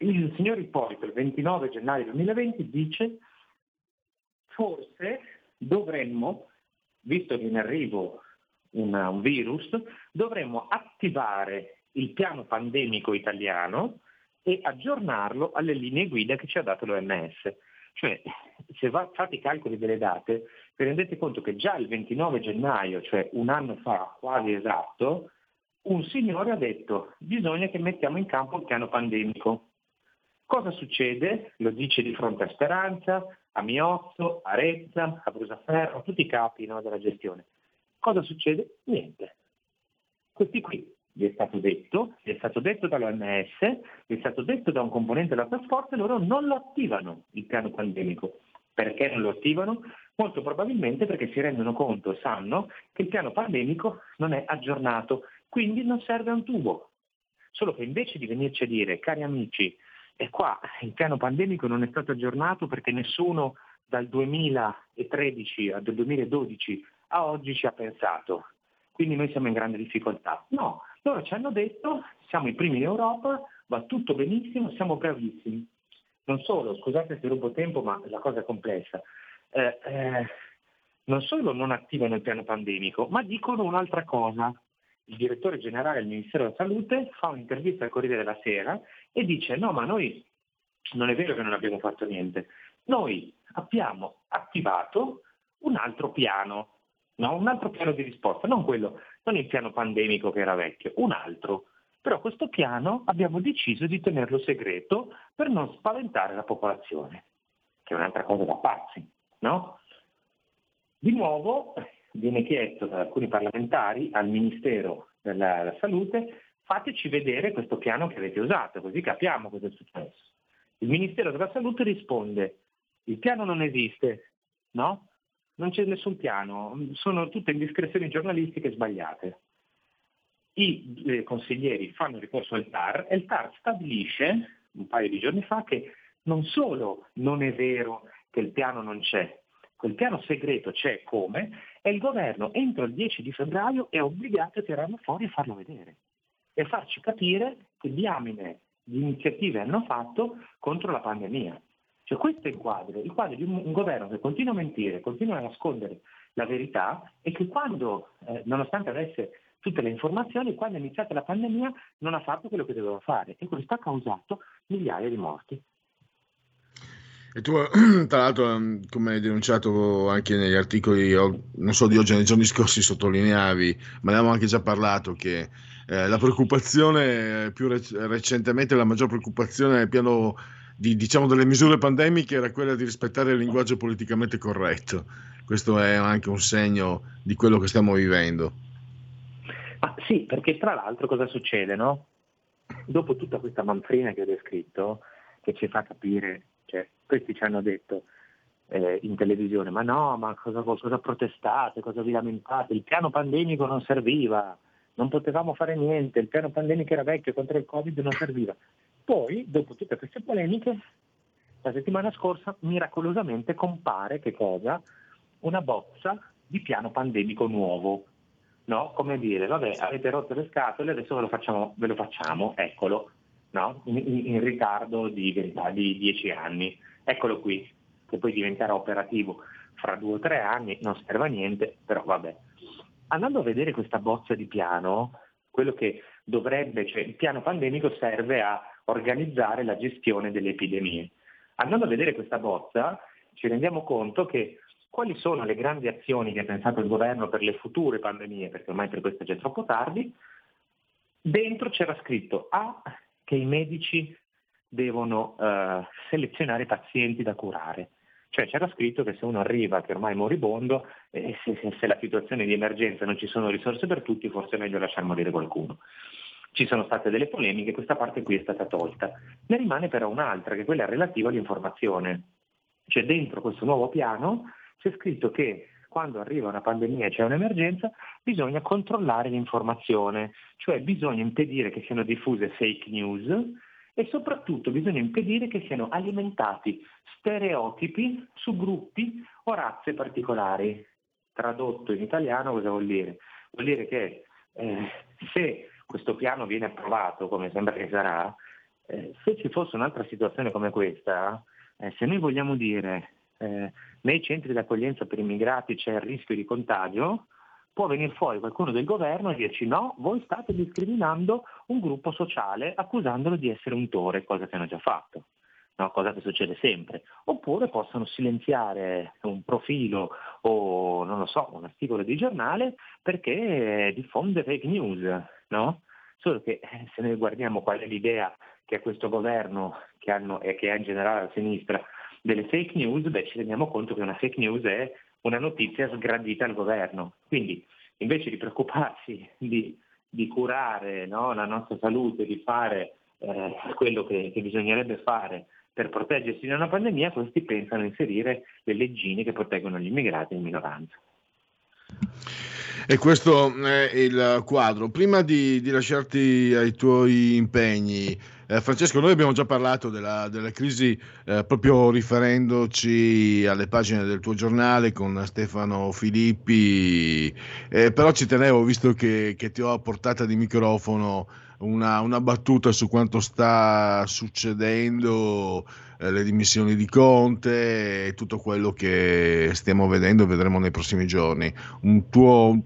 il signor Ippolito il 29 gennaio 2020 dice forse dovremmo, visto che in arrivo una, un virus, dovremmo attivare il piano pandemico italiano e aggiornarlo alle linee guida che ci ha dato l'OMS. Cioè, se va, fate i calcoli delle date, vi rendete conto che già il 29 gennaio, cioè un anno fa quasi esatto, un signore ha detto bisogna che mettiamo in campo il piano pandemico. Cosa succede? Lo dice di fronte a Speranza, a Miozzo, a Rezza, a Brusaferro, a tutti i capi no, della gestione. Cosa succede? Niente. Questi qui vi è stato detto, vi è stato detto dall'OMS, vi è stato detto da un componente della task force, loro non lo attivano il piano pandemico. Perché non lo attivano? Molto probabilmente perché si rendono conto sanno che il piano pandemico non è aggiornato, quindi non serve un tubo. Solo che invece di venirci a dire, cari amici, e qua il piano pandemico non è stato aggiornato perché nessuno dal 2013 al 2012 a oggi ci ha pensato. Quindi noi siamo in grande difficoltà. No, loro ci hanno detto siamo i primi in Europa, va tutto benissimo, siamo bravissimi. Non solo, scusate se rubo tempo, ma la cosa è complessa. Eh, eh, non solo non attivano il piano pandemico, ma dicono un'altra cosa il direttore generale del Ministero della Salute fa un'intervista al Corriere della Sera e dice no ma noi non è vero che non abbiamo fatto niente, noi abbiamo attivato un altro piano, no? un altro piano di risposta, non, quello, non il piano pandemico che era vecchio, un altro. Però questo piano abbiamo deciso di tenerlo segreto per non spaventare la popolazione, che è un'altra cosa da pazzi, no? Di nuovo viene chiesto da alcuni parlamentari al Ministero della Salute fateci vedere questo piano che avete usato, così capiamo cosa è successo. Il Ministero della Salute risponde il piano non esiste, no? Non c'è nessun piano, sono tutte indiscrezioni giornalistiche sbagliate. I eh, consiglieri fanno ricorso al TAR e il TAR stabilisce un paio di giorni fa che non solo non è vero che il piano non c'è, quel piano segreto c'è come e il governo entro il 10 di febbraio è obbligato a tirarlo fuori e farlo vedere e farci capire che diamine di iniziative hanno fatto contro la pandemia. Cioè questo è il quadro, il quadro di un, un governo che continua a mentire, continua a nascondere la verità e che quando, eh, nonostante avesse tutte le informazioni, quando è iniziata la pandemia non ha fatto quello che doveva fare e questo ha causato migliaia di morti. E tu, tra l'altro, ehm, come hai denunciato anche negli articoli, non so di oggi, nei giorni scorsi sottolineavi, ma ne abbiamo anche già parlato, che eh, la preoccupazione più rec- recentemente, la maggior preoccupazione nel piano di, diciamo, delle misure pandemiche era quella di rispettare il linguaggio politicamente corretto. Questo è anche un segno di quello che stiamo vivendo. Ah, sì, perché tra l'altro cosa succede, no? Dopo tutta questa manfrina che ho descritto, che ci fa capire questi ci hanno detto eh, in televisione, ma no, ma cosa, cosa protestate, cosa vi lamentate? Il piano pandemico non serviva, non potevamo fare niente, il piano pandemico era vecchio contro il Covid non serviva. Poi, dopo tutte queste polemiche, la settimana scorsa miracolosamente compare che cosa? Una bozza di piano pandemico nuovo. No? Come dire, vabbè, avete rotto le scatole, adesso ve lo facciamo, ve lo facciamo eccolo no? in, in, ritardo di, di 10 anni. Eccolo qui, che poi diventerà operativo fra due o tre anni, non serve a niente, però vabbè. Andando a vedere questa bozza di piano, quello che dovrebbe, cioè il piano pandemico serve a organizzare la gestione delle epidemie. Andando a vedere questa bozza ci rendiamo conto che quali sono le grandi azioni che ha pensato il governo per le future pandemie, perché ormai per questo è già troppo tardi, dentro c'era scritto A che i medici devono eh, selezionare pazienti da curare. Cioè c'era scritto che se uno arriva che ormai è moribondo e se, se, se la situazione di emergenza non ci sono risorse per tutti, forse è meglio lasciar morire qualcuno. Ci sono state delle polemiche, questa parte qui è stata tolta. Ne rimane però un'altra, che è quella relativa all'informazione. Cioè dentro questo nuovo piano c'è scritto che quando arriva una pandemia e c'è un'emergenza bisogna controllare l'informazione, cioè bisogna impedire che siano diffuse fake news e soprattutto bisogna impedire che siano alimentati stereotipi su gruppi o razze particolari. Tradotto in italiano cosa vuol dire? Vuol dire che eh, se questo piano viene approvato, come sembra che sarà, eh, se ci fosse un'altra situazione come questa, eh, se noi vogliamo dire eh, nei centri d'accoglienza per immigrati c'è il rischio di contagio, può venire fuori qualcuno del governo e dirci no, voi state discriminando un gruppo sociale accusandolo di essere un tore, cosa che hanno già fatto. No, cosa che succede sempre. Oppure possono silenziare un profilo o non lo so, un articolo di giornale perché diffonde fake news, no? Solo che eh, se noi guardiamo qual è l'idea che ha questo governo che hanno, e che ha in generale la sinistra delle fake news, beh, ci rendiamo conto che una fake news è una notizia sgradita al governo. Quindi invece di preoccuparsi di, di curare no, la nostra salute, di fare eh, quello che, che bisognerebbe fare per proteggersi da una pandemia, questi pensano a inserire le leggine che proteggono gli immigrati in minoranza. E questo è il quadro. Prima di, di lasciarti ai tuoi impegni, eh, Francesco, noi abbiamo già parlato della, della crisi eh, proprio riferendoci alle pagine del tuo giornale con Stefano Filippi, eh, però ci tenevo, visto che, che, ti ho a portata di microfono, una, una battuta su quanto sta succedendo eh, le dimissioni di Conte e tutto quello che stiamo vedendo e vedremo nei prossimi giorni. Un tuo,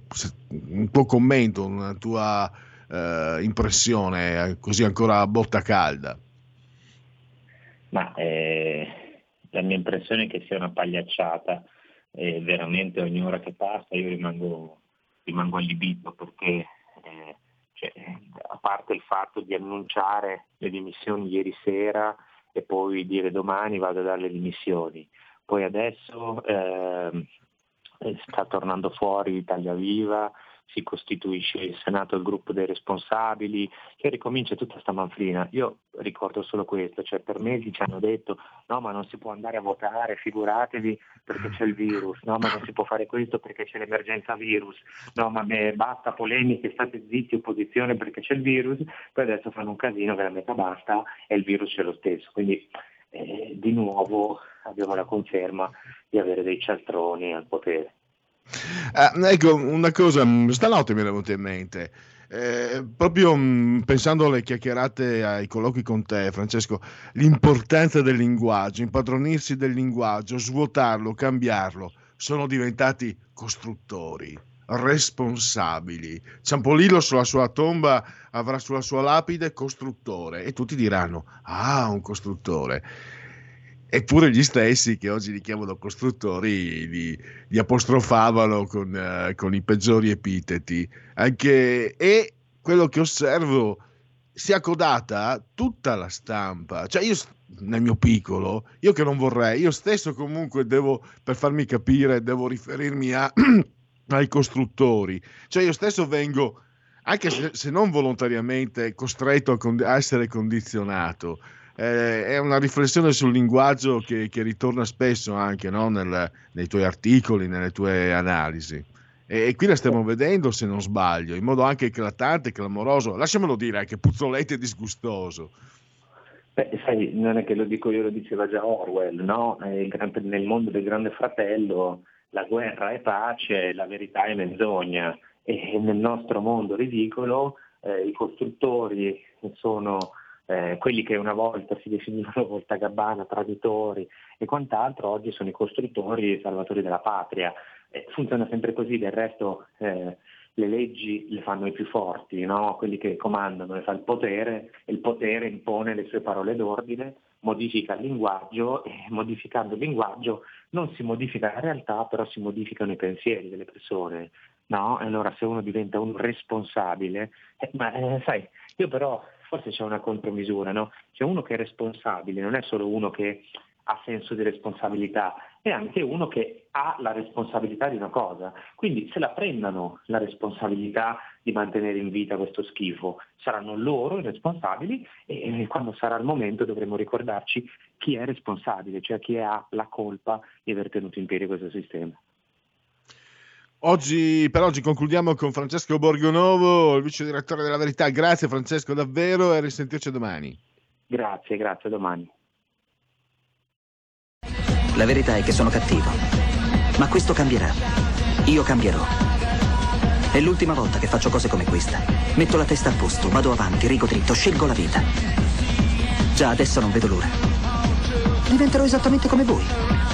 un tuo commento, una tua eh, impressione così ancora a botta calda? Ma eh, la mia impressione è che sia una pagliacciata veramente ogni ora che passa io rimango, rimango allibito perché eh, cioè, a parte il fatto di annunciare le dimissioni ieri sera e poi dire domani vado a dare le dimissioni. Poi adesso eh, sta tornando fuori Italia Viva, si costituisce il Senato il gruppo dei responsabili, che ricomincia tutta sta manfrina. Io ricordo solo questo, cioè per mesi ci hanno detto no ma non si può andare a votare, figuratevi perché c'è il virus, no ma non si può fare questo perché c'è l'emergenza virus, no ma basta polemiche, state zitti opposizione perché c'è il virus, poi adesso fanno un casino metà basta e il virus c'è lo stesso. Quindi eh, di nuovo abbiamo la conferma di avere dei cialtroni al potere. Ah, ecco, una cosa, mm, stanotte mi è venuta in mente. Eh, proprio mh, mm, pensando alle chiacchierate ai colloqui con te, Francesco, l'importanza del linguaggio, impadronirsi del linguaggio, svuotarlo, cambiarlo, sono diventati costruttori, responsabili. Ciampolillo sulla sua tomba avrà sulla sua lapide costruttore e tutti diranno, ah, un costruttore. Eppure gli stessi che oggi li chiamano costruttori li, li apostrofavano con, uh, con, i peggiori epiteti. Anche, e quello che osservo si è accodata tutta la stampa. Cioè io nel mio piccolo, io che non vorrei, io stesso comunque devo, per farmi capire, devo riferirmi a, ai costruttori. Cioè io stesso vengo, anche se, se non volontariamente, costretto a, con, a essere condizionato eh, è una riflessione sul linguaggio che, che ritorna spesso anche no? Nel, nei tuoi articoli, nelle tue analisi. E, e, qui la stiamo vedendo, se non sbaglio, in modo anche eclatante, clamoroso, lasciamelo dire, anche puzzolente e disgustoso. Beh, sai, non è che lo dico io, lo diceva già Orwell, no? Nel mondo del grande fratello la guerra è pace, la verità è menzogna e nel nostro mondo ridicolo eh, i costruttori sono eh, quelli che una volta si definivano voltagabbana, traditori e quant'altro, oggi sono i costruttori e i salvatori della patria. Eh, funziona sempre così, del resto eh, le leggi le fanno i più forti, no? quelli che comandano, le fa il potere e il potere impone le sue parole d'ordine, modifica il linguaggio e modificando il linguaggio non si modifica la realtà, però si modificano i pensieri delle persone. No? Allora se uno diventa un responsabile, eh, ma eh, sai, io però forse c'è una contromisura, no? C'è uno che è responsabile, non è solo uno che ha senso di responsabilità, è anche uno che ha la responsabilità di una cosa. Quindi se la prendano la responsabilità di mantenere in vita questo schifo, saranno loro i responsabili e quando sarà il momento dovremo ricordarci chi è responsabile, cioè chi ha la colpa di aver tenuto in piedi questo sistema. Oggi, per oggi concludiamo con Francesco Borgonovo, il vice direttore della Verità. Grazie Francesco davvero e risentirci domani. Grazie, grazie, domani. La verità è che sono cattivo. Ma questo cambierà. Io cambierò. È l'ultima volta che faccio cose come questa. Metto la testa a posto, vado avanti, rigo dritto, scelgo la vita. Già adesso non vedo l'ora. Diventerò esattamente come voi.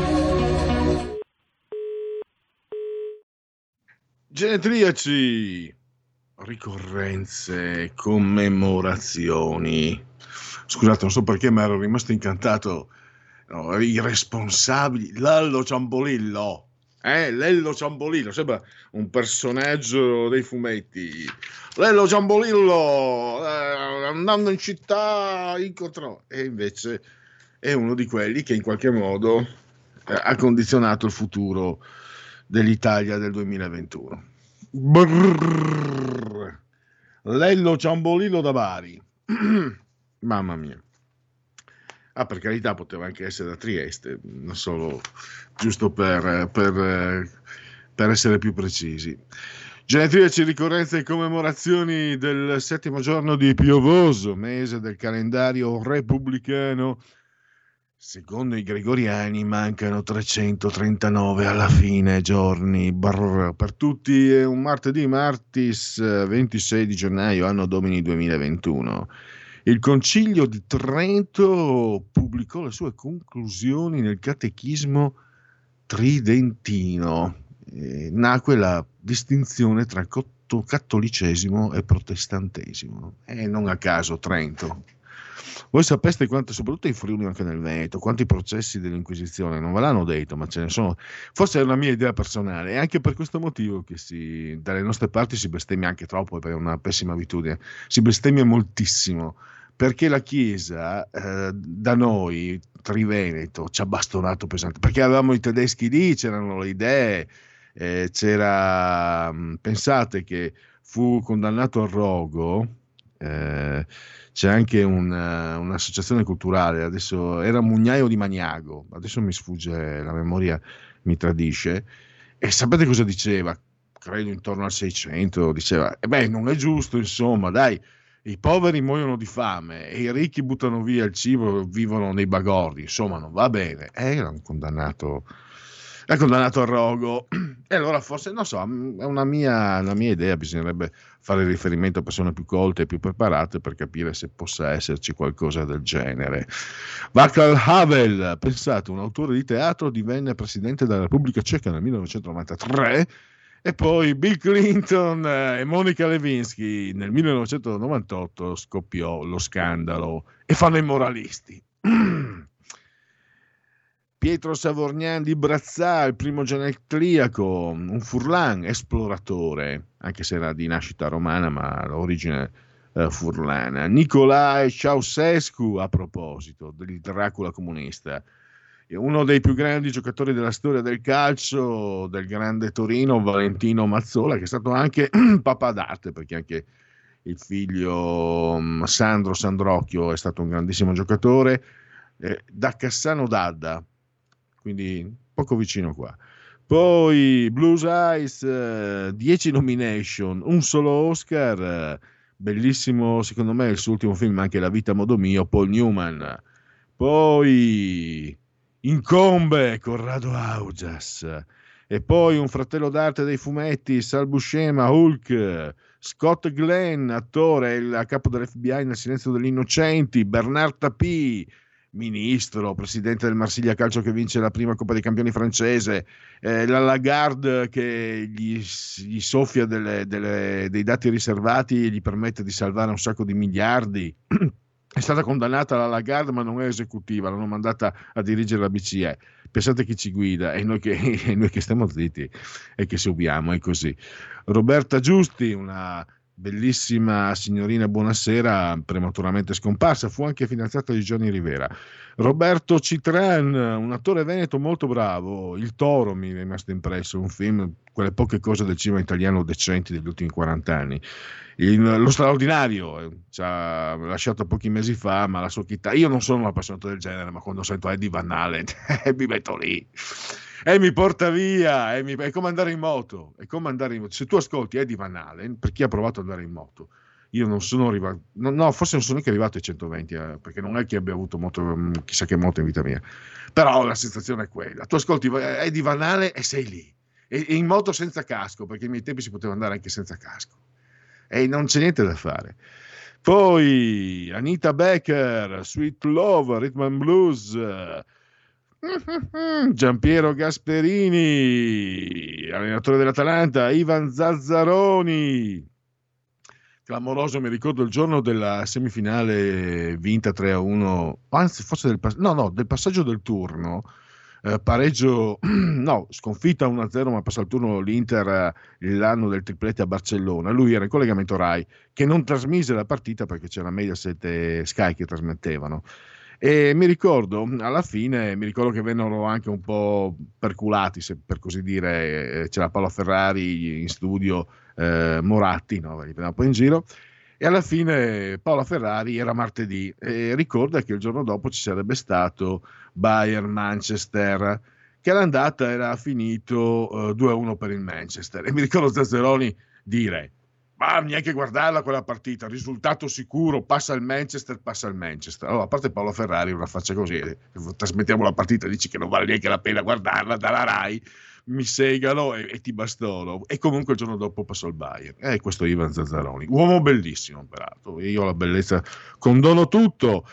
Genetriaci, ricorrenze, commemorazioni. Scusate, non so perché, ma ero rimasto incantato. No, I responsabili, Lallo Ciambolillo, eh, Lello Ciambolillo, sembra un personaggio dei fumetti. Lello Ciambolillo, eh, andando in città, incontrò. E invece è uno di quelli che in qualche modo eh, ha condizionato il futuro dell'Italia del 2021. Brrr. Lello Ciambolino da Bari. Mamma mia. Ah, per carità, poteva anche essere da Trieste, non solo giusto per, per, per essere più precisi. Genetriaci, ricorrenze e commemorazioni del settimo giorno di Piovoso, mese del calendario repubblicano Secondo i gregoriani mancano 339 alla fine giorni. Brr. Per tutti è un martedì, martis 26 di gennaio, anno domini 2021. Il Concilio di Trento pubblicò le sue conclusioni nel Catechismo Tridentino. Nacque la distinzione tra cattolicesimo e protestantesimo. E non a caso Trento. Voi sapeste quanto, soprattutto in Friuli, anche nel Veneto, quanti processi dell'Inquisizione, non ve l'hanno detto, ma ce ne sono. Forse è una mia idea personale, e anche per questo motivo che si, dalle nostre parti si bestemmia anche troppo, è una pessima abitudine, si bestemmia moltissimo, perché la Chiesa eh, da noi, Triveneto, ci ha bastonato pesante, perché avevamo i tedeschi lì, c'erano le idee, eh, c'era, pensate che fu condannato al rogo, eh, c'è anche un, un'associazione culturale, adesso era Mugnaio di Magnago, adesso mi sfugge la memoria, mi tradisce, e sapete cosa diceva? Credo intorno al 600, diceva, e beh, non è giusto, insomma, dai, i poveri muoiono di fame e i ricchi buttano via il cibo, vivono nei bagordi, insomma, non va bene. Era un condannato è condannato al rogo. E allora forse, non so, è una mia, una mia, idea, bisognerebbe fare riferimento a persone più colte e più preparate per capire se possa esserci qualcosa del genere. Václav Havel, pensate, un autore di teatro, divenne presidente della Repubblica Ceca nel 1993 e poi Bill Clinton e Monica Lewinsky nel 1998 scoppiò lo scandalo e fanno i moralisti. Pietro Savorgnan di Brazzà, il primo genetriaco, un furlan, esploratore, anche se era di nascita romana, ma l'origine eh, furlana. Nicolae Ceausescu, a proposito, del Dracula comunista, uno dei più grandi giocatori della storia del calcio, del grande Torino, Valentino Mazzola, che è stato anche papà d'arte, perché anche il figlio mm, Sandro Sandrocchio è stato un grandissimo giocatore. Eh, da Cassano d'Adda, quindi poco vicino qua. Poi Blues Eyes, 10 uh, nomination, un solo Oscar, uh, bellissimo secondo me il suo ultimo film anche La vita a modo mio, Paul Newman. Poi incombe Corrado Augias e poi un fratello d'arte dei fumetti, Sal Buscema, Hulk, Scott Glenn, attore, il capo dell'FBI nel silenzio degli innocenti, Bernard Tapie, ministro, presidente del Marsiglia Calcio che vince la prima Coppa dei Campioni francese, eh, la Lagarde che gli, gli soffia delle, delle, dei dati riservati e gli permette di salvare un sacco di miliardi. È stata condannata la Lagarde ma non è esecutiva, l'hanno mandata a dirigere la BCE. Pensate chi ci guida e noi che, e noi che stiamo zitti e che subiamo, è così. Roberta Giusti, una bellissima signorina Buonasera, prematuramente scomparsa, fu anche fidanzata di Gianni Rivera. Roberto Citran, un attore veneto molto bravo, Il Toro mi è rimasto impresso, un film, quelle poche cose del cinema italiano decenti degli ultimi 40 anni. Il, lo straordinario eh, ci ha lasciato pochi mesi fa, ma la sua chitarra. Io non sono un appassionato del genere, ma quando sento Eddie Van Halen mi metto lì e mi porta via. E mi... È come andare in moto. È come andare in moto. Se tu ascolti Eddie Van Halen, per chi ha provato ad andare in moto, io non sono arrivato, no, no, forse non sono neanche arrivato ai 120, eh, perché non è che abbia avuto moto, mm, chissà che moto in vita mia, però la sensazione è quella. Tu ascolti Eddie Van Halen e sei lì, e, e in moto senza casco, perché ai miei tempi si poteva andare anche senza casco e non c'è niente da fare. Poi Anita Becker, Sweet Love, Rhythm and Blues, Giampiero Gasperini, allenatore dell'Atalanta, Ivan Zazzaroni. Clamoroso, mi ricordo il giorno della semifinale vinta 3-1, anzi forse del, no, no, del passaggio del turno eh, pareggio, no, sconfitta 1-0, ma passa al turno l'Inter eh, l'anno del triplete a Barcellona. Lui era in collegamento Rai, che non trasmise la partita perché c'era Mediaset e Sky che trasmettevano. E mi ricordo, alla fine, mi ricordo che vennero anche un po' perculati, se per così dire, eh, c'era Paolo Ferrari in studio, eh, Moratti, no, li prendeva poi in giro, e alla fine Paolo Ferrari era martedì e ricorda che il giorno dopo ci sarebbe stato Bayern-Manchester, che all'andata era finito uh, 2-1 per il Manchester. E mi ricordo Zazzeroni dire, ma neanche guardarla quella partita, risultato sicuro, passa il Manchester, passa il Manchester. Allora, a parte Paolo Ferrari, una faccia così, trasmettiamo la partita, dici che non vale neanche la pena guardarla dalla RAI, mi segano e, e, ti bastono. E comunque il giorno dopo passò il Bayern. E eh, questo Ivan Zazzaroni, uomo bellissimo peraltro. Io la bellezza condono tutto.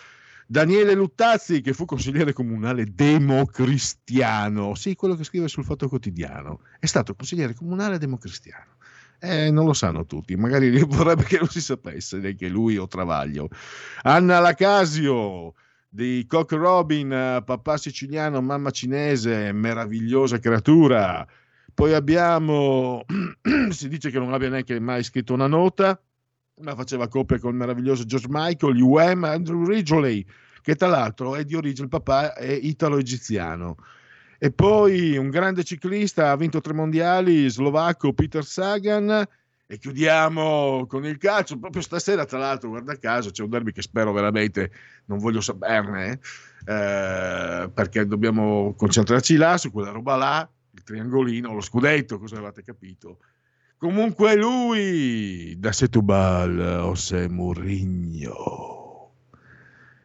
Daniele Luttazzi, che fu consigliere comunale democristiano, sì, quello che scrive sul Fatto Quotidiano, è stato consigliere comunale democristiano. Eh, non lo sanno tutti, magari vorrebbe che non si sapesse neanche lui o Travaglio. Anna Lacasio, di Cock Robin, papà siciliano, mamma cinese, meravigliosa creatura. Poi abbiamo, si dice che non abbia neanche mai scritto una nota, ma faceva coppia con il meraviglioso George Michael, UM, Andrew Ridgely, che tra l'altro è di origine, il papà è italo-egiziano. E poi un grande ciclista, ha vinto tre mondiali, slovacco Peter Sagan, e chiudiamo con il calcio. Proprio stasera, tra l'altro, guarda caso, c'è un derby che spero veramente, non voglio saperne, eh, perché dobbiamo concentrarci là, su quella roba là, il triangolino, lo scudetto, cosa avete capito? Comunque lui, da Setubal, José Mourinho.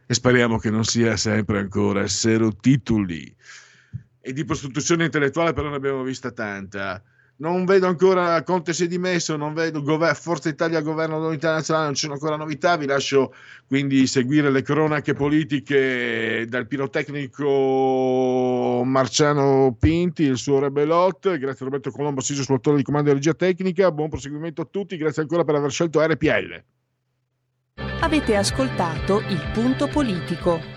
E speriamo che non sia sempre ancora zero titoli. E di prostituzione intellettuale però ne abbiamo vista tanta non vedo ancora Conte si è dimesso, non vedo gover- Forza Italia governo dell'unità nazionale, non ci sono ancora novità, vi lascio quindi seguire le cronache politiche dal pirotecnico Marciano Pinti, il suo Rebelot, grazie a Roberto Colombo, assiso sull'attore di comando di regia tecnica, buon proseguimento a tutti, grazie ancora per aver scelto RPL. Avete ascoltato il punto politico.